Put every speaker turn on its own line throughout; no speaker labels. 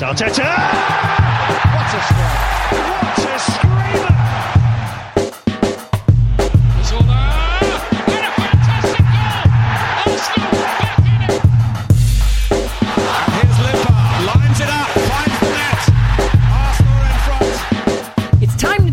Arteta! What a strike! What a screamer!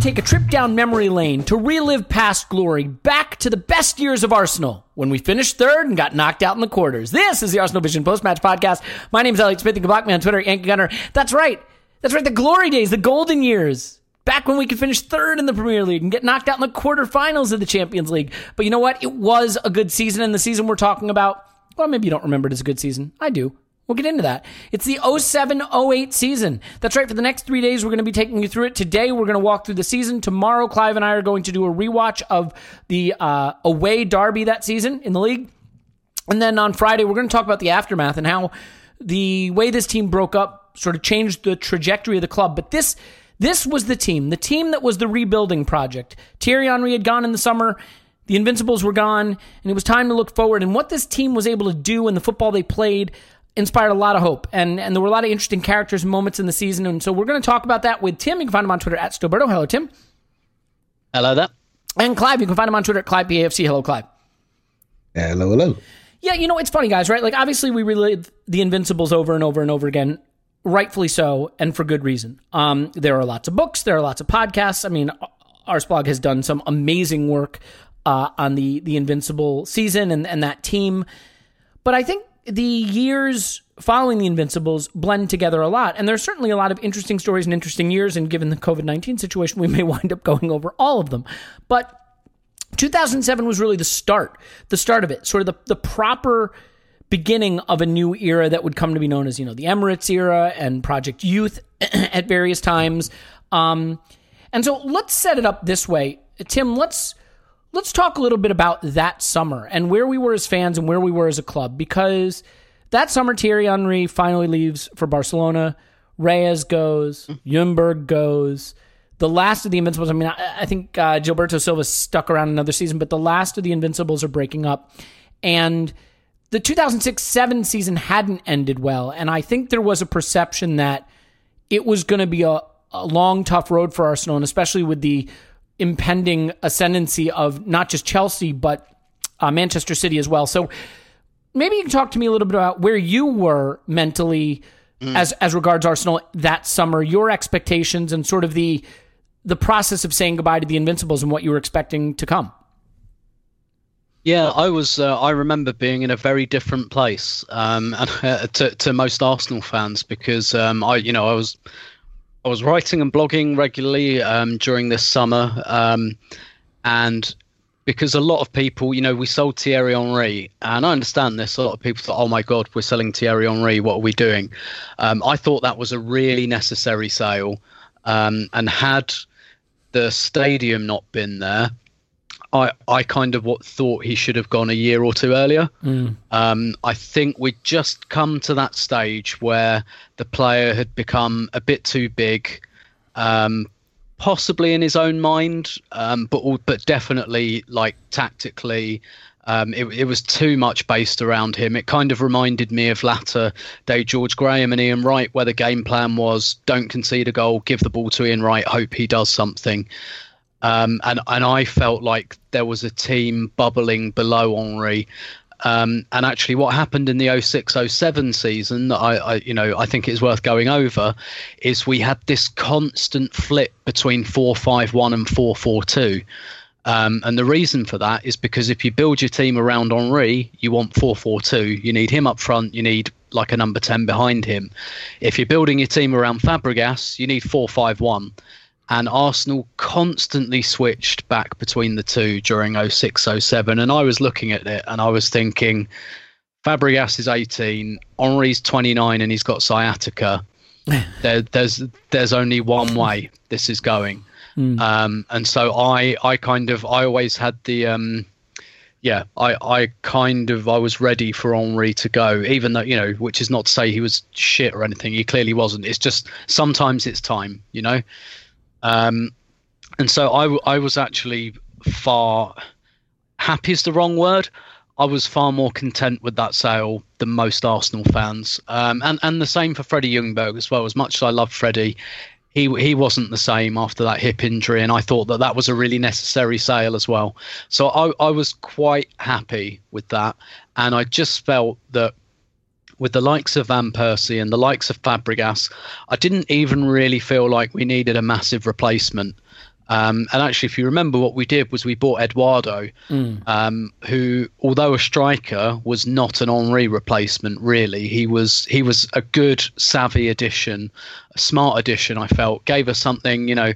Take a trip down memory lane to relive past glory back to the best years of Arsenal when we finished third and got knocked out in the quarters. This is the Arsenal Vision post match podcast. My name is Elliot Smith. You can block me on Twitter, Yankee Gunner. That's right. That's right. The glory days, the golden years. Back when we could finish third in the Premier League and get knocked out in the quarterfinals of the Champions League. But you know what? It was a good season, and the season we're talking about, well, maybe you don't remember it as a good season. I do. We'll get into that. It's the 07 08 season. That's right. For the next three days, we're going to be taking you through it. Today, we're going to walk through the season. Tomorrow, Clive and I are going to do a rewatch of the uh, away derby that season in the league. And then on Friday, we're going to talk about the aftermath and how the way this team broke up sort of changed the trajectory of the club. But this this was the team, the team that was the rebuilding project. Thierry Henry had gone in the summer. The Invincibles were gone, and it was time to look forward. And what this team was able to do and the football they played inspired a lot of hope. And and there were a lot of interesting characters and moments in the season. And so we're going to talk about that with Tim. You can find him on Twitter at Stillberto. Hello, Tim.
Hello there.
And Clive, you can find him on Twitter at Clive PAFC. Hello, Clive.
Hello, hello.
Yeah, you know, it's funny, guys, right? Like, obviously, we relive the Invincibles over and over and over again, rightfully so, and for good reason. Um, there are lots of books, there are lots of podcasts. I mean, Arsblog has done some amazing work uh, on the the Invincible season and, and that team. But I think the years following the Invincibles blend together a lot. And there's certainly a lot of interesting stories and interesting years. And given the COVID 19 situation, we may wind up going over all of them. But 2007 was really the start, the start of it, sort of the, the proper beginning of a new era that would come to be known as, you know, the Emirates era and Project Youth at various times. Um, and so let's set it up this way. Tim, let's let's talk a little bit about that summer and where we were as fans and where we were as a club because that summer Thierry Henry finally leaves for Barcelona. Reyes goes, Ljungberg goes. The last of the Invincibles, I mean, I, I think uh, Gilberto Silva stuck around another season, but the last of the Invincibles are breaking up. And the 2006 7 season hadn't ended well. And I think there was a perception that it was going to be a, a long, tough road for Arsenal, and especially with the impending ascendancy of not just Chelsea, but uh, Manchester City as well. So maybe you can talk to me a little bit about where you were mentally as as regards Arsenal that summer, your expectations and sort of the the process of saying goodbye to the Invincibles and what you were expecting to come.
Yeah, I was. Uh, I remember being in a very different place um, and, to to most Arsenal fans because um, I, you know, I was I was writing and blogging regularly um, during this summer, um, and because a lot of people, you know, we sold Thierry Henry, and I understand this. A lot of people thought, "Oh my God, we're selling Thierry Henry. What are we doing?" Um, I thought that was a really necessary sale, um, and had the stadium not been there, I I kind of what thought he should have gone a year or two earlier. Um, I think we'd just come to that stage where the player had become a bit too big. Um, possibly in his own mind, um, but but definitely like tactically, um, it, it was too much based around him. It kind of reminded me of latter day George Graham and Ian Wright, where the game plan was don't concede a goal, give the ball to Ian Wright, hope he does something. Um, and and I felt like there was a team bubbling below Henry. Um, and actually, what happened in the 06-07 season that I, I, you know, I think is worth going over, is we had this constant flip between four-five-one and four-four-two. Um, and the reason for that is because if you build your team around Henry, you want 4 4 2. You need him up front, you need like a number 10 behind him. If you're building your team around Fabregas, you need 4 5 1. And Arsenal constantly switched back between the two during 06 07. And I was looking at it and I was thinking, Fabregas is 18, Henry's 29, and he's got sciatica. there, there's there's only one way this is going. Um, and so I, I kind of, I always had the, um, yeah, I, I kind of, I was ready for Henri to go, even though, you know, which is not to say he was shit or anything. He clearly wasn't. It's just sometimes it's time, you know? Um, and so I was actually far, happy is the wrong word. I was far more content with that sale than most Arsenal fans. Um, and, and the same for Freddie Ljungberg as well. As much as I love Freddie, he he wasn't the same after that hip injury, and I thought that that was a really necessary sale as well. So I I was quite happy with that, and I just felt that with the likes of Van Persie and the likes of Fabregas, I didn't even really feel like we needed a massive replacement. Um, and actually, if you remember, what we did was we bought Eduardo, um, who, although a striker, was not an Henry replacement. Really, he was he was a good, savvy addition, a smart addition. I felt gave us something. You know,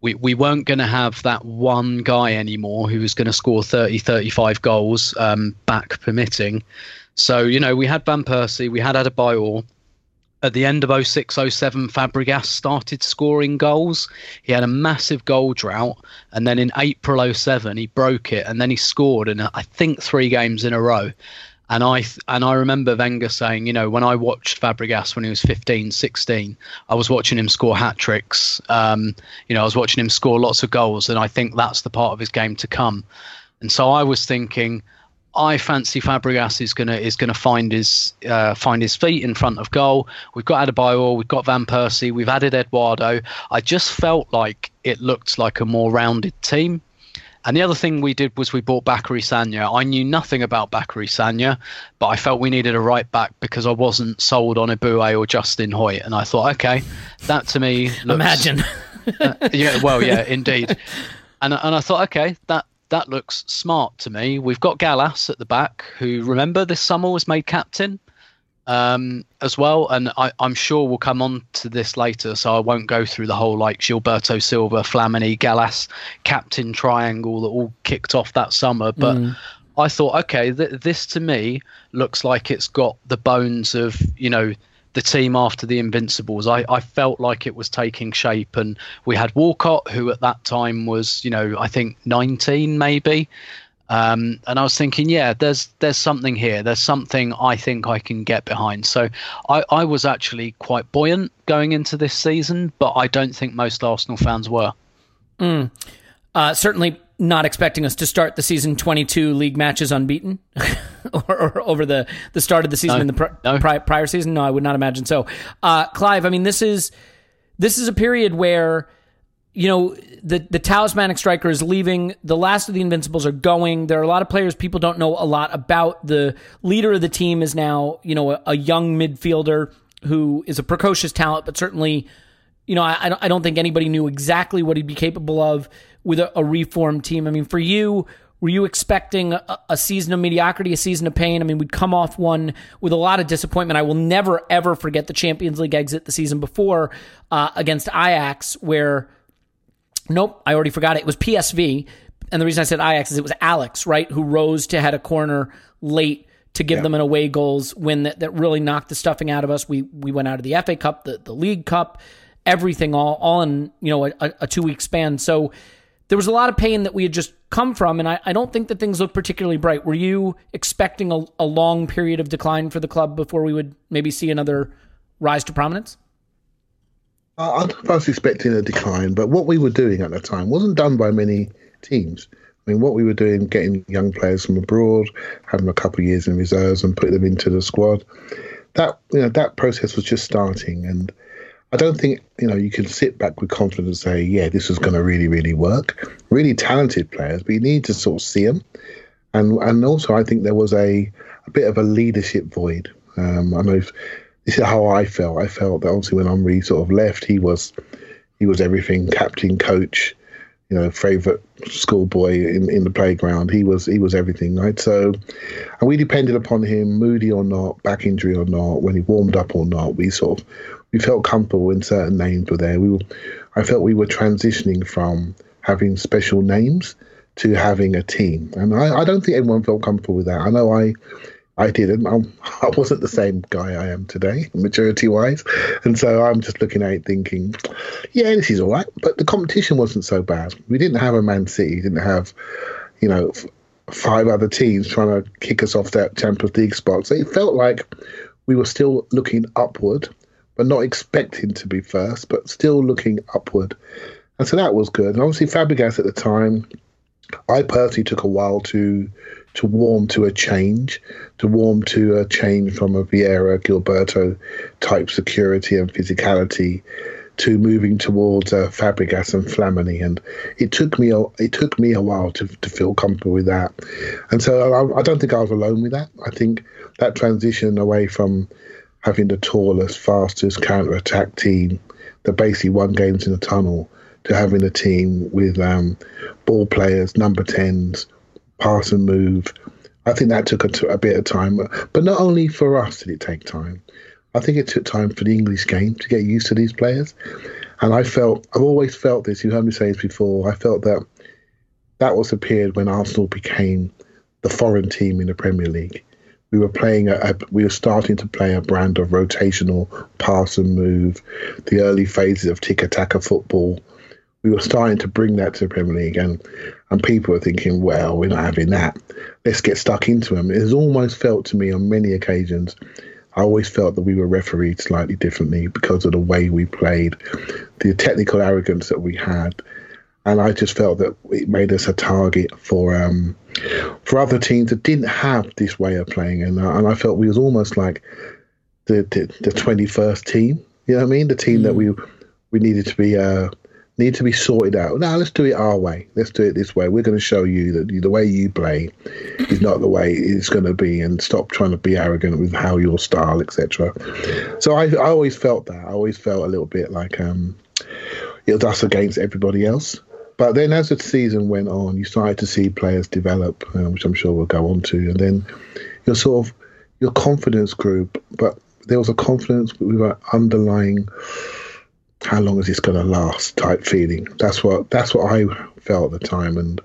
we we weren't going to have that one guy anymore who was going to score 30, 35 goals, um, back permitting. So you know, we had Van Persie, we had Adebayor. At the end of 06 07 Fabregas started scoring goals. He had a massive goal drought and then in April 07 he broke it and then he scored in I think 3 games in a row. And I and I remember Wenger saying you know when I watched Fabregas when he was 15 16 I was watching him score hat tricks um, you know I was watching him score lots of goals and I think that's the part of his game to come. And so I was thinking I fancy Fabregas is gonna is gonna find his uh, find his feet in front of goal. We've got Adebayor, we've got Van Persie, we've added Eduardo. I just felt like it looked like a more rounded team. And the other thing we did was we bought Bakary Sagna. I knew nothing about Bakary Sagna, but I felt we needed a right back because I wasn't sold on Eboué or Justin Hoyte. And I thought, okay, that to me looks,
Imagine.
yeah, well, yeah, indeed. And and I thought, okay, that that looks smart to me. We've got Gallas at the back, who remember this summer was made captain um, as well, and I, I'm sure we'll come on to this later, so I won't go through the whole like Gilberto Silva, Flamini, Gallas captain triangle that all kicked off that summer, but. I thought, okay, th- this to me looks like it's got the bones of, you know, the team after the Invincibles. I, I felt like it was taking shape, and we had Walcott, who at that time was, you know, I think 19 maybe. Um, and I was thinking, yeah, there's there's something here. There's something I think I can get behind. So I, I was actually quite buoyant going into this season, but I don't think most Arsenal fans were.
Uh, certainly not expecting us to start the season 22 league matches unbeaten or, or over the, the start of the season
No.
in the pr-
No.
pri- prior season. No, I would not imagine so. Uh, Clive, I mean, this is this is a period where you know the the talismanic striker is leaving. The last of the Invincibles are going. There are a lot of players people don't know a lot about. The leader of the team is now you know a, a young midfielder who is a precocious talent, but certainly you know, I, I don't- I don't think anybody knew exactly what he'd be capable of with a, a reformed team. I mean, for you, were you expecting a, a season of mediocrity, a season of pain? I mean, we'd come off one with a lot of disappointment. I will never, ever forget the Champions League exit the season before uh, against Ajax, where Nope, I already forgot it. It was PSV. and the reason I said Ajax is it was Alex, right, who rose to head a corner late to give them an away goals win that, that really knocked the stuffing out of us. We we went out of the FA Cup, the, the League Cup, everything all all in you know a, a two week span. So there was a lot of pain that we had just come from, and I, I don't think that things look particularly bright. Were you expecting a, a long period of decline for the club before we would maybe see another rise to prominence?
I, I was expecting a decline, but what we were doing at the time wasn't done by many teams. I mean, what we were doing, getting young players from abroad, having a couple of years in reserves and putting them into the squad, that you know that process was just starting, and I don't think you know you can sit back with confidence and say, yeah, this is going to really, really work. Really talented players, but you need to sort of see them, and and also I think there was a a bit of a leadership void. Um, I know if, this is how I felt. I felt that obviously when Henry sort of left, he was he was everything, captain, coach, you know, favorite schoolboy in, in the playground. He was he was everything, right? So, and we depended upon him, moody or not, back injury or not, when he warmed up or not. We sort of we felt comfortable when certain names were there. We were, I felt we were transitioning from having special names to having a team, and I, I don't think everyone felt comfortable with that. I know I I didn't. I'm, I wasn't the same guy I am today, maturity wise. And so I'm just looking at it thinking, yeah, this is all right. But the competition wasn't so bad. We didn't have a Man City, didn't have, you know, five other teams trying to kick us off that Champions League spot. So it felt like we were still looking upward, but not expecting to be first, but still looking upward. And so that was good. And obviously, Fabregas at the time, I personally took a while to to warm to a change, to warm to a change from a Vieira Gilberto type security and physicality to moving towards uh, Fabregas and Flamini, and it took me a, it took me a while to, to feel comfortable with that, and so I, I don't think I was alone with that. I think that transition away from having the tallest, fastest counter attack team that basically won games in the tunnel to having a team with um, ball players, number tens, pass and move. I think that took a, t- a bit of time, but not only for us did it take time. I think it took time for the English game to get used to these players, and I felt I've always felt this. You heard me say this before. I felt that that was a period when Arsenal became the foreign team in the Premier League. We were playing a, a we were starting to play a brand of rotational pass and move, the early phases of tiki-taka football we were starting to bring that to the Premier League, and and people were thinking, well, we're not having that. Let's get stuck into them. It has almost felt to me on many occasions. I always felt that we were refereed slightly differently because of the way we played, the technical arrogance that we had, and I just felt that it made us a target for um, for other teams that didn't have this way of playing, and uh, and I felt we was almost like the the twenty first team. You know what I mean? The team mm. that we we needed to be. Uh, need to be sorted out. Now let's do it our way. Let's do it this way. We're going to show you that the way you play is not the way it's going to be, and stop trying to be arrogant with how your style, etc. So I, I always felt that. I always felt a little bit like um, it was us against everybody else. But then, as the season went on, you started to see players develop, uh, which I'm sure we'll go on to, and then your sort of your confidence grew. But there was a confidence with an underlying how long is this going to last type feeling. That's what that's what I felt at the time, and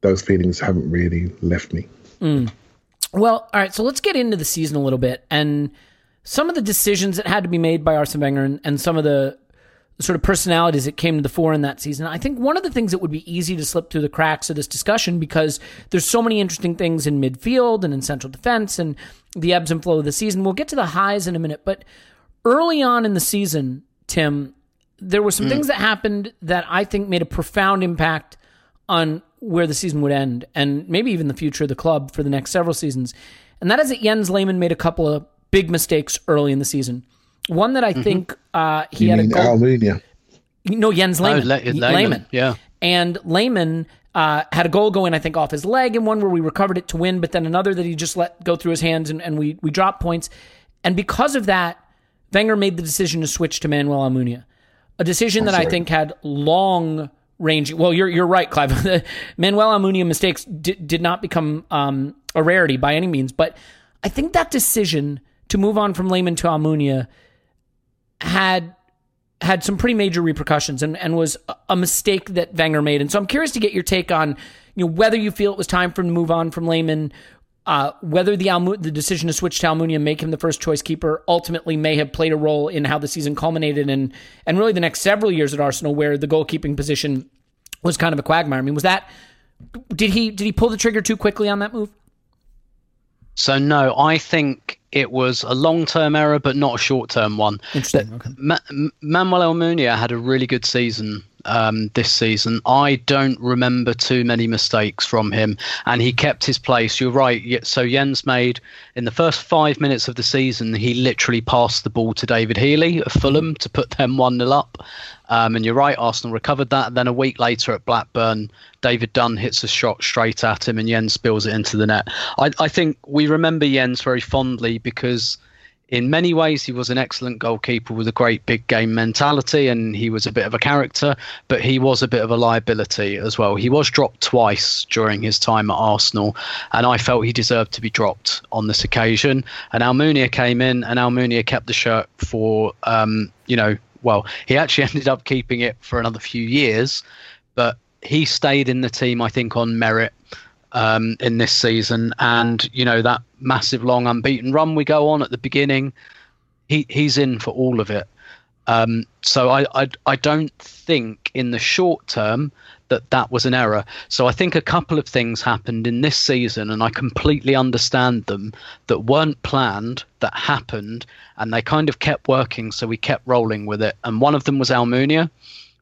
those feelings haven't really left me.
Mm. Well, all right. So let's get into the season a little bit and some of the decisions that had to be made by Arsene Wenger and, and some of the sort of personalities that came to the fore in that season. I think one of the things that would be easy to slip through the cracks of this discussion because there's so many interesting things in midfield and in central defense and the ebbs and flow of the season. We'll get to the highs in a minute, but early on in the season, Tim, there were some mm. things that happened that I think made a profound impact on where the season would end and maybe even the future of the club for the next several seasons. And that is that Jens Lehmann made a couple of big mistakes early in the season. One that I mm-hmm. think uh, he
you
had
mean
a goal.
Almunia.
No, Jens Lehmann.
Oh, Le- Lehmann. Lehmann. Yeah.
And Lehmann uh, had a goal go in, I think, off his leg, and one where we recovered it to win, but then another that he just let go through his hands, and, and we we dropped points. And because of that, Wenger made the decision to switch to Manuel Almunia a decision that I think had long range. Well, you're you're right, Clive. Manuel Almunia mistakes did, did not become um, a rarity by any means, but I think that decision to move on from Lehmann to Almunia had had some pretty major repercussions and, and was a- mistake that Wenger made. And so I'm curious to get your take on, you know, whether you feel it was time for him to move on from Lehmann, uh, whether the Almu- the decision to switch to Almunia and make him the first choice keeper ultimately may have played a role in how the season culminated and and really the next several years at Arsenal where the goalkeeping position was kind of a quagmire. I mean, was that did he did he pull the trigger too quickly on that move?
So no, I think it was a long-term error, but not a short-term one.
Interesting. Okay.
Ma- Manuel Almunia had a really good season um, this season. I don't remember too many mistakes from him, and he kept his place. You're right. So Jens made in the first five minutes of the season, he literally passed the ball to David Healy of Fulham to put them one 0 up. Um, and you're right, Arsenal recovered that. Then a week later at Blackburn, David Dunn hits a shot straight at him, and Jens spills it into the net. I, I think we remember Jens very fondly because in many ways he was an excellent goalkeeper with a great big game mentality and he was a bit of a character but he was a bit of a liability as well. He was dropped twice during his time at arsenal and i felt he deserved to be dropped on this occasion. And almunia came in and almunia kept the shirt for um, you know well he actually ended up keeping it for another few years but he stayed in the team i think on merit um, in this season, and you know that massive long unbeaten run we go on at the beginning, he he's in for all of it. Um, so I, I I don't think in the short term that that was an error. So I think a couple of things happened in this season, and I completely understand them that weren't planned, that happened, and they kind of kept working. So we kept rolling with it, and one of them was Almunia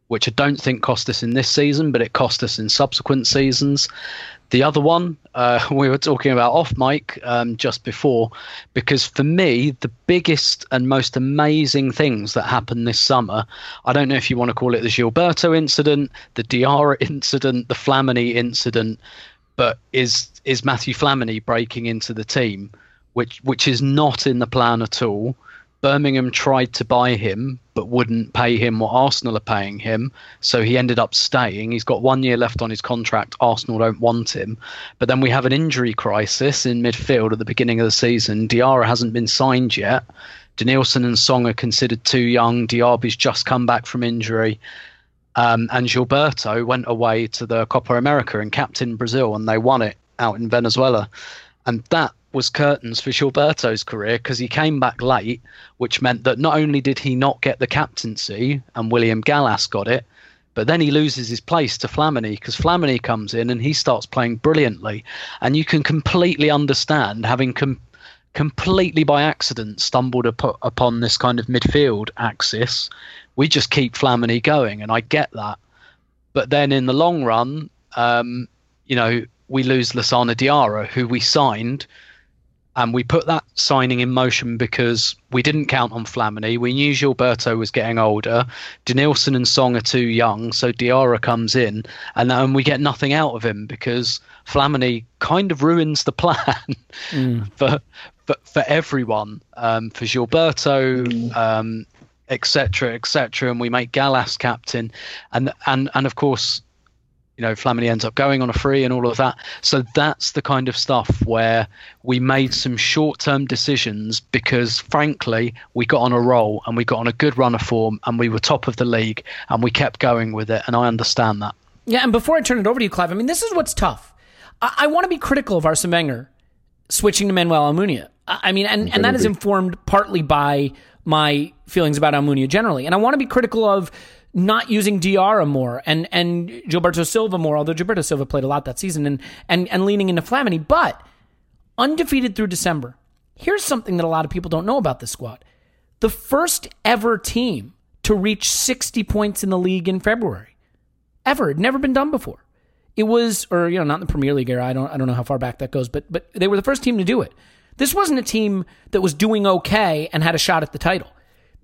which I don't think cost us in this season, but it cost us in subsequent seasons. The other one uh, we were talking about off mic um, just before, because for me, the biggest and most amazing things that happened this summer, I don't know if you want to call it the Gilberto incident, the Diarra incident, the Flamini incident, but is is Mathieu Flamini breaking into the team, which which is not in the plan at all. Birmingham tried to buy him but wouldn't pay him what Arsenal are paying him, so he ended up staying. He's got one year left on his contract. Arsenal don't want him. But then we have an injury crisis in midfield at the beginning of the season. Diarra hasn't been signed yet. Denilson and Song are considered too young. Diaby's just come back from injury. Um, and Gilberto went away to the Copa America and captained Brazil, and they won it out in Venezuela. And that was curtains for Gilberto's career because he came back late, which meant that not only did he not get the captaincy and William Gallas got it, but then he loses his place to Flamini because Flamini comes in and he starts playing brilliantly. And you can completely understand having com- completely by accident stumbled up- upon this kind of midfield axis. We just keep Flamini going, and I get that. But then in the long run, um, you know, we lose Lassana Diarra, who we signed and we put that signing in motion because we didn't count on Flamini. We knew Gilberto was getting older. Denilson and Song are too young, so Diarra comes in, and we get nothing out of him because Flamini kind of ruins the plan for, for for everyone, um, for Gilberto, um, etc., etc. And we make Gallas captain, and and and of course you know, Flamini ends up going on a free and all of that. So that's the kind of stuff where we made some short term decisions because, frankly, we got on a roll and we got on a good run of form and we were top of the league and we kept going with it. And I understand that.
Yeah, and before I turn it over to you, Clive, I mean, this is what's tough. I, I want to be critical of Arsene Wenger switching to Manuel Almunia. I, I mean, and, and that is informed partly by my feelings about Almunia generally. And I want to be critical of not using Diarra more and and Gilberto Silva more, although Gilberto Silva played a lot that season, and and and leaning into Flamini, but undefeated through December. Here's something that a lot of people don't know about this squad: the first ever team to reach 60 points in the league in February, ever. It'd never been done before. It was, or you know, not in the Premier League era. I don't I don't know how far back that goes, but but they were the first team to do it. This wasn't a team that was doing okay and had a shot at the title.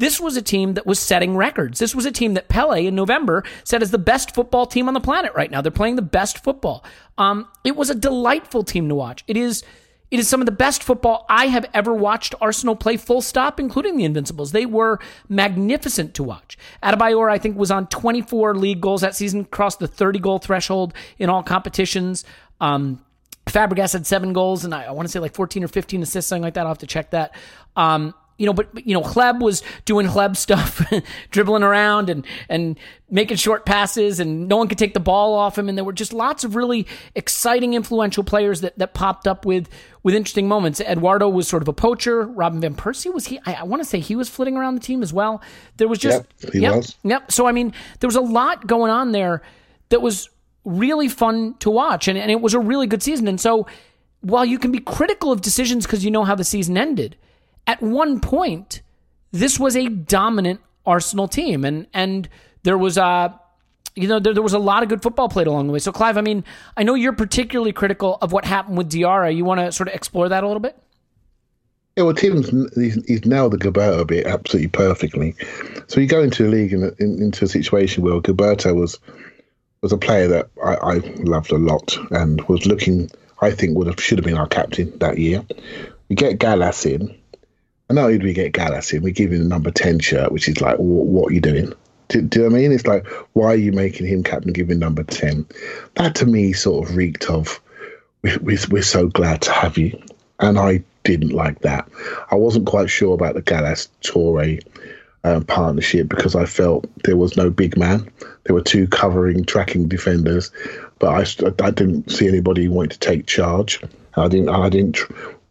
This was a team that was setting records. This was a team that Pele in November said is the best football team on the planet right now. They're playing the best football. Um, it was a delightful team to watch. It is. It is some of the best football I have ever watched Arsenal play full stop, including the Invincibles. They were magnificent to watch. Adebayor, I think, was on 24 league goals that season, crossed the 30 goal threshold in all competitions. Um, Fabregas had seven goals, and I, I want to say like 14 or 15 assists, something like that. I'll have to check that. Um, you know, but, but, you know, Hleb was doing Hleb stuff, dribbling around and and making short passes, and no one could take the ball off him. And there were just lots of really exciting, influential players that that popped up with with interesting moments. Eduardo was sort of a poacher. Robin van Persie was he? I, I want to say he was flitting around the team as well. There was just
Yep, he
yep,
was.
Yep. So I mean, there was a lot going on there that was really fun to watch, and, and it was a really good season. And so, while you can be critical of decisions because you know how the season ended, at one point, this was a dominant Arsenal team, and and there was a. You know, there, there was a lot of good football played along the way. So, Clive, I mean, I know you're particularly critical of what happened with Diarra. You want to sort of explore that a little bit?
Yeah, well, Tim's he's, he's nailed the Gilberto bit absolutely perfectly. So you go into the league in, in, into a situation where Gilberto was was a player that I, I loved a lot and was looking. I think would have should have been our captain that year. We get Gallas in, and only do we get Gallas in, we give him the number ten shirt, which is like, what, what are you doing? Do, do you know what I mean? It's like, why are you making him captain, giving number ten? That to me sort of reeked of, we, we, we're so glad to have you, and I didn't like that. I wasn't quite sure about the Gallas Touré um, partnership because I felt there was no big man. There were two covering, tracking defenders, but I, I didn't see anybody wanting to take charge. I didn't. I didn't.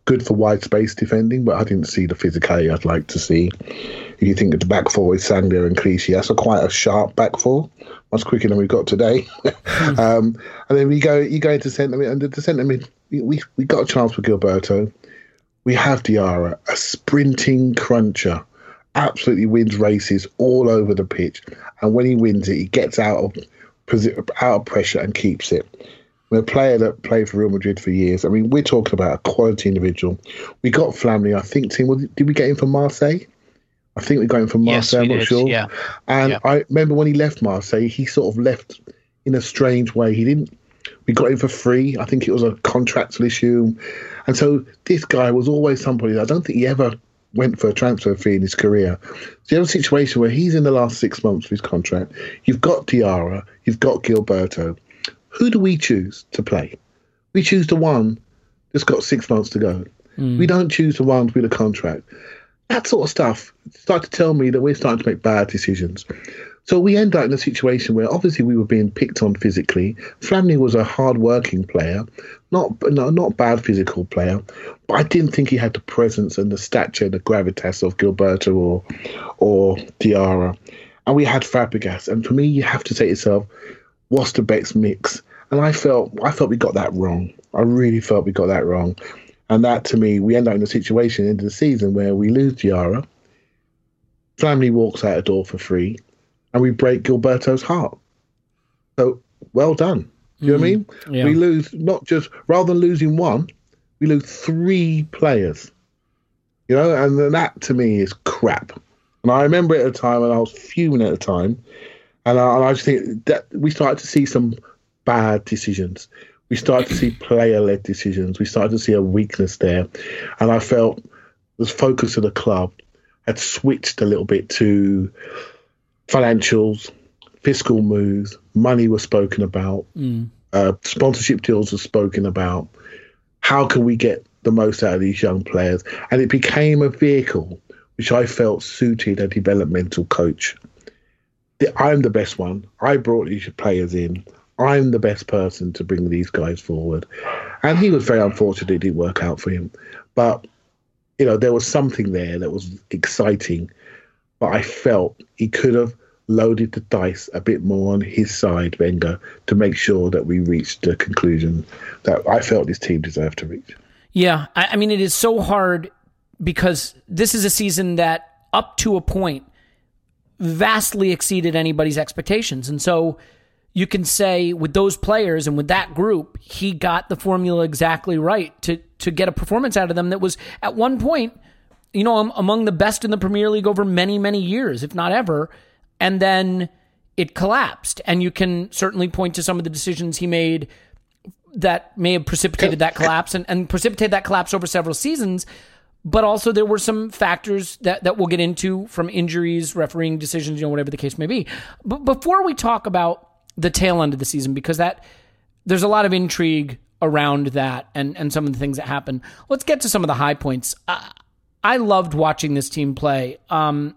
Good for wide space defending, but I didn't see the physicality I'd like to see. If you think of the back four with Sagna and Clichy, that's a quite a sharp back four, much quicker than we've got today. um, and then we go, you go into centre mid, and the centre mid, we, we we got a chance with Gilberto. We have Diarra, a sprinting cruncher, absolutely wins races all over the pitch, and when he wins it, he gets out of out of pressure and keeps it. A player that played for Real Madrid for years. I mean, we're talking about a quality individual. We got Flamley, I think. Tim, did we get him from Marseille? I think we got him from Marseille.
we
I'm not
did,
sure.
yeah.
And
Yeah.
I remember when he left Marseille, he sort of left in a strange way. He didn't. We got him for free. I think it was a contractual issue, and so this guy was always somebody. I don't think he ever went for a transfer fee in his career. So you have a situation where he's in the last six months of his contract. You've got Diarra, you've got Gilberto. Who do we choose to play? We choose the one that's got six months to go. Hmm. We don't choose the one with a contract. That sort of stuff start to tell me that we're starting to make bad decisions. So we end up in a situation where obviously we were being picked on physically. Flamley was a hard-working player, not no, not bad physical player, but I didn't think he had the presence and the stature, and the gravitas of Gilberto or or Diarra. And we had Fabregas, and for me, you have to say to yourself, best mix? And I felt I felt we got that wrong. I really felt we got that wrong. And that to me, we end up in a situation into the season where we lose Diarra. Flamley walks out the door for free, and we break Gilberto's heart. So well done. Do you know what I mm, mean?
Yeah.
We lose not just rather than losing one, we lose three players. You know, and then that to me is crap. And I remember at the time, and I was fuming at the time, and I, and I just think that we started to see some bad decisions. We started to see player-led decisions. We started to see a weakness there, and I felt the focus of the club had switched a little bit to financials, fiscal moves, money was spoken about, uh, sponsorship deals were spoken about. How can we get the most out of these young players? And it became a vehicle which I felt suited a developmental coach. I'm the best one. I brought these players in. I'm the best person to bring these guys forward. And he was very unfortunate it didn't work out for him. But, you know, there was something there that was exciting. But I felt he could have loaded the dice a bit more on his side, Wenger, to make sure that we reached the conclusion that I felt this team deserved to reach.
Yeah, I, I mean, it is so hard because this is a season that, up to a point, vastly exceeded anybody's expectations. And so you can say with those players and with that group, he got the formula exactly right to to get a performance out of them that was at one point, you know, among the best in the Premier League over many many years, if not ever. And then it collapsed. And you can certainly point to some of the decisions he made that may have precipitated that collapse and, and precipitated that collapse over several seasons. But also there were some factors that, that we'll get into from injuries, refereeing decisions, you know, whatever the case may be. But before we talk about the tail end of the season, because that there's a lot of intrigue around that and, and some of the things that happen. Let's get to some of the high points. Uh, I loved watching this team play. Um,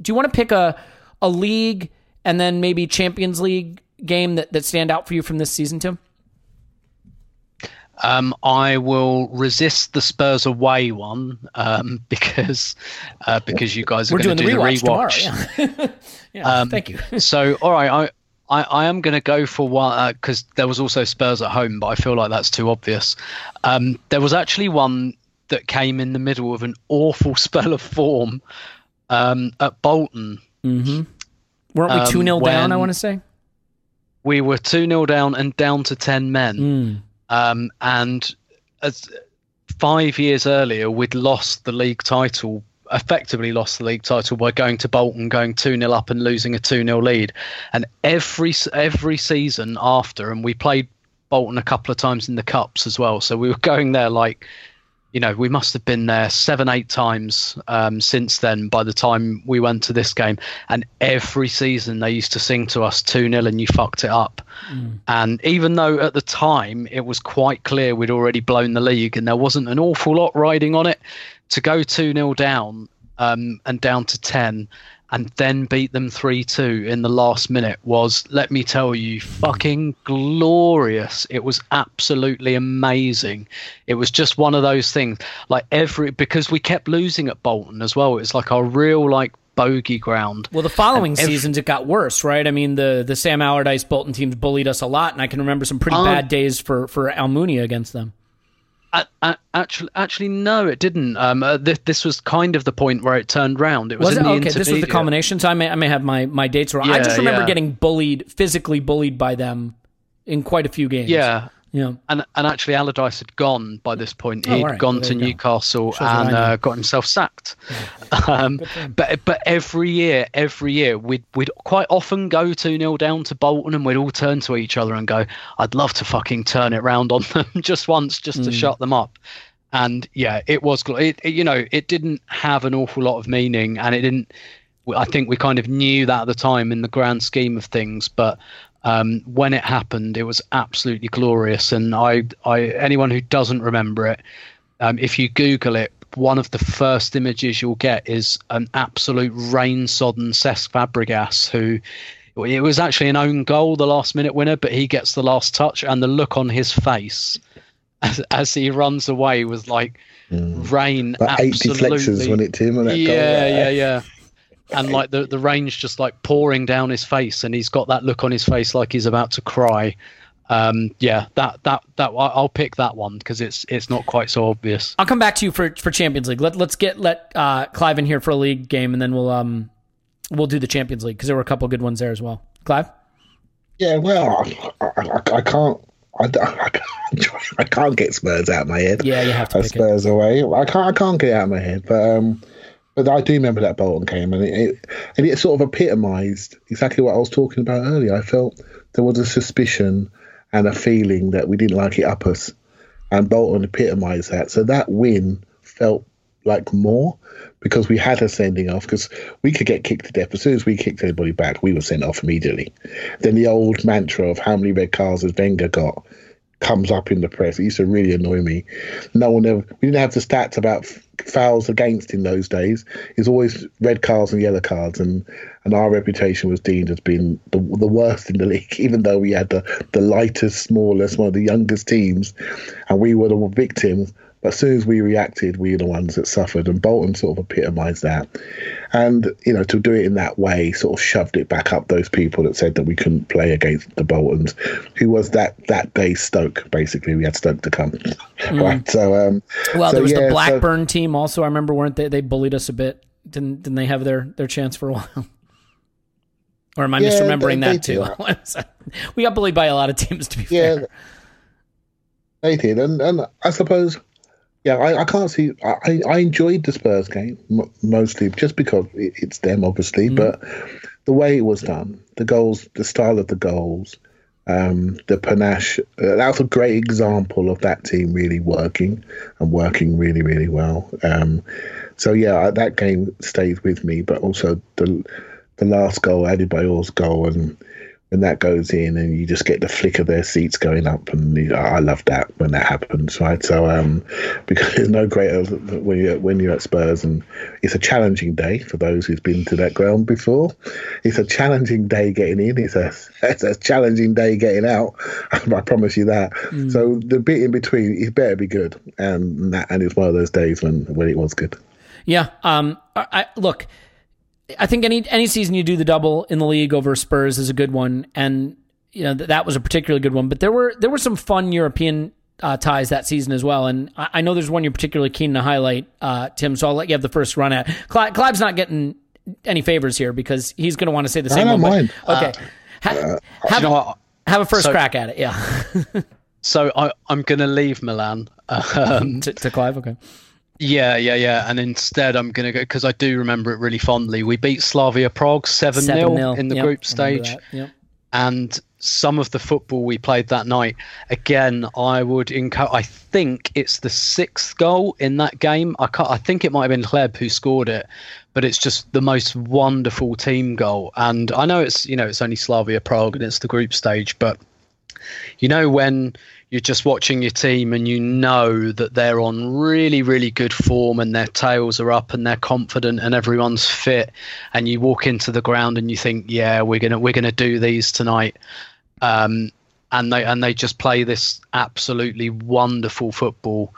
do you want to pick a a league and then maybe Champions League game that, that stand out for you from this season, Tim?
Um, I will resist the Spurs away one um, because uh, because you guys are going to do the
rewatch,
rewatch.
tomorrow. Yeah, yeah
Um,
thank you.
so all right, I I, I am going to go for one because there was also Spurs at home, but I feel like that's too obvious. Um, there was actually one that came in the middle of an awful spell of form um, at Bolton.
Mm-hmm. Weren't we
um,
2 0 down, I want to say?
We were two 0 down and down to ten men.
Mm.
Um, and as five years earlier, we'd lost the league title, effectively lost the league title by going to Bolton, going 2 0 up and losing a 2 0 lead. And every every season after, and we played Bolton a couple of times in the Cups as well. So we were going there like, you know, we must have been there seven, eight times um, since then by the time we went to this game. And every season they used to sing to us 2 0 and you fucked it up. And even though at the time it was quite clear we'd already blown the league and there wasn't an awful lot riding on it, to go 2 0 down um, and down to 10 and then beat them 3 2 in the last minute was, let me tell you, fucking glorious. It was absolutely amazing. It was just one of those things. Like every, because we kept losing at Bolton as well. It was like our real, like, bogey ground.
Well, the following
every-
seasons it got worse, right? I mean, the the Sam Allardyce Bolton teams bullied us a lot, and I can remember some pretty
Um,
bad days for for Almunia against them.
Actually, actually, no, it didn't. Um, uh, th- this was kind of the point where it turned round. It was,
Was
in
it okay? This was the culmination. So I may I may have my my dates wrong. I just remember
yeah.
getting bullied, physically bullied by them in quite a few games.
Yeah,
yeah.
and and actually Allardyce had gone by this point.
Oh,
He'd
all right.
gone
Well,
to
go.
Newcastle
I
and uh, got himself sacked. Um, but but every year, every year, we'd we'd quite often go two 0 down to Bolton, and we'd all turn to each other and go, "I'd love to fucking turn it round on them just once, just
Mm.
to shut them up." And yeah, it was. It, it, you know, it didn't have an awful lot of meaning, and it didn't. I think we kind of knew that at the time in the grand scheme of things, but um, when it happened, it was absolutely glorious. And I, I, anyone who doesn't remember it, um, if you Google it, one of the first images you'll get is an absolute rain-sodden Cesc Fabregas who. It was actually an own goal, the last-minute winner, but he gets the last touch, and the look on his face as, as he runs away was like rain.
About eight
absolutely
deflections, wasn't it, Tim? on that goal?
yeah, yeah, yeah. And like the the rain's just like pouring down his face, and he's got that look on his face like he's about to cry. Um, yeah, that that that I- I'll pick that one because it's it's not quite so obvious.
I'll come back to you for for Champions League. Let let's get let uh, Clive in here for a league game, and then we'll um we'll do the Champions League because there were a couple good ones there as well. Clive.
Yeah, well, I, I, I can't. I, I, can't, I can't get Spurs out of my head.
Yeah, you have to pick it.
Spurs away. I can't. I can't get it out of my head. But um, but I do remember that Bolton game, and it, it and it sort of epitomised exactly what I was talking about earlier. I felt there was a suspicion and a feeling that we didn't like it up us, and Bolton epitomised that. So that win felt like more because we had a sending off because we could get kicked to death as soon as we kicked anybody back we were sent off immediately then the old mantra of how many red cards has Wenger got comes up in the press. It used to really annoy me. No one ever we didn't have the stats about fouls against in those days. It's always red cards and yellow cards and and our reputation was deemed as being the, the worst in the league even though we had the the lightest smallest one of the youngest teams and we were the victims but as soon as we reacted, we were the ones that suffered, and Bolton sort of epitomised that. And you know, to do it in that way, sort of shoved it back up those people that said that we couldn't play against the Boltons, who was that that day Stoke. Basically, we had Stoke to come, right? So, um,
Well,
so,
there was
yeah,
the
so-
Blackburn team also. I remember, weren't they? They bullied us a bit. Didn't didn't they have their their chance for a while? Or am I
Yeah,
misremembering
they-
that
they
too? we got bullied by a lot of teams. To be
yeah,
fair,
they did, and and I suppose. Yeah, I, I can't see. I, I enjoyed the Spurs game mostly just because it, it's them, obviously. But the way it was done, the goals, the style of the goals, um, the panache. Uh, that was a great example of that team really working and working really, really well. Um, so yeah, that game stays with me. But also the the last goal, added by Adebayor's goal, and when that goes in and you just get the flick of their seats going up and you, I love that when that happens right? So um because there's no greater when you're when you're at Spurs and it's a challenging day for those who's been to that ground before. It's a challenging day getting in. It's a it's a challenging day getting out. I promise you that. So the bit in between it better be good. And that and it's one of those days when when it was good.
Yeah. Um. I, I- look, I think any any season you do the double in the league over Spurs is a good one, and you know th- that was a particularly good one. But there were there were some fun European uh, ties that season as well, and I, I know there's one you're particularly keen to highlight, uh, Tim. So I'll let you have the first run at. Cli- Clive's not getting any favors here because he's going to want to say the same I
don't
one. but-
mind.
Okay. Ha- have,
you know what?
have a first
So-
crack at it. Yeah.
So I, I'm going to leave Milan. Um,
to, to Clive. Okay.
Yeah, yeah, yeah. And instead, I'm going to go because I do remember it really fondly. We beat Slavia Prague 7 0 in the
Yep,
group stage.
Yep.
and some of the football we played that night again i would encourage i think it's the sixth goal in that game i can't i think it might have been Hleb who scored it but it's just the most wonderful team goal and i know it's you know it's only slavia prague and it's the group stage but you know when you're just watching your team and you know that they're on really really good form and their tails are up and they're confident and everyone's fit. And you walk into the ground and you think yeah we're to we're to do these tonight. Um and they and they just play this absolutely wonderful football.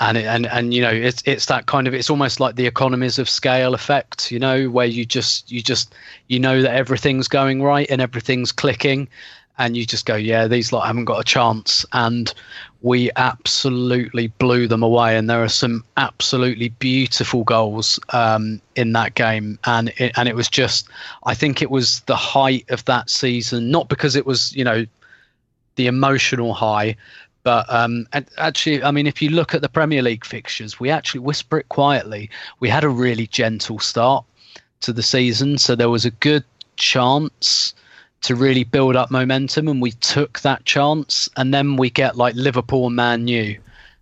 And it, and and you know it's it's that kind of it's almost like the economies of scale effect you know where you just you just you know that everything's going right and everything's clicking and you just go yeah these lot haven't got a chance. And we absolutely blew them away. And there are some absolutely beautiful goals um, in that game. And it, and it was just I think it was the height of that season not because it was you know the emotional high but um, and actually, I mean, if you look at the Premier League fixtures, we actually whisper it quietly. We had a really gentle start to the season, so there was a good chance to really build up momentum, and we took that chance. And then we get like Liverpool and Man U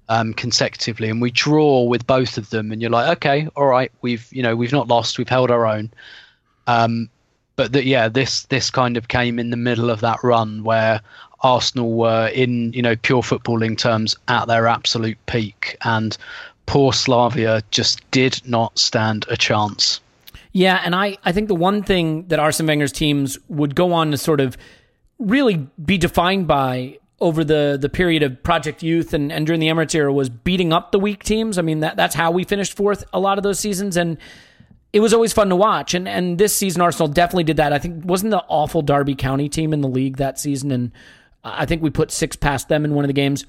um, consecutively, and we draw with both of them. And you're like, okay, all right, we've you know we've not lost, we've held our own. Um, but that yeah, this this kind of came in the middle of that run where Arsenal were in you know pure footballing terms at their absolute peak, and poor Slavia just did not stand a chance.
Yeah, and I, I think the one thing that Arsene Wenger's teams would go on to sort of really be defined by over the, the period of Project Youth and, and during the Emirates era was beating up the weak teams. I mean, that that's how we finished fourth a lot of those seasons. And it was always fun to watch. And and this season, Arsenal definitely did that. I think wasn't the awful Derby County team in the league that season, and I think we put six past them in one of the games,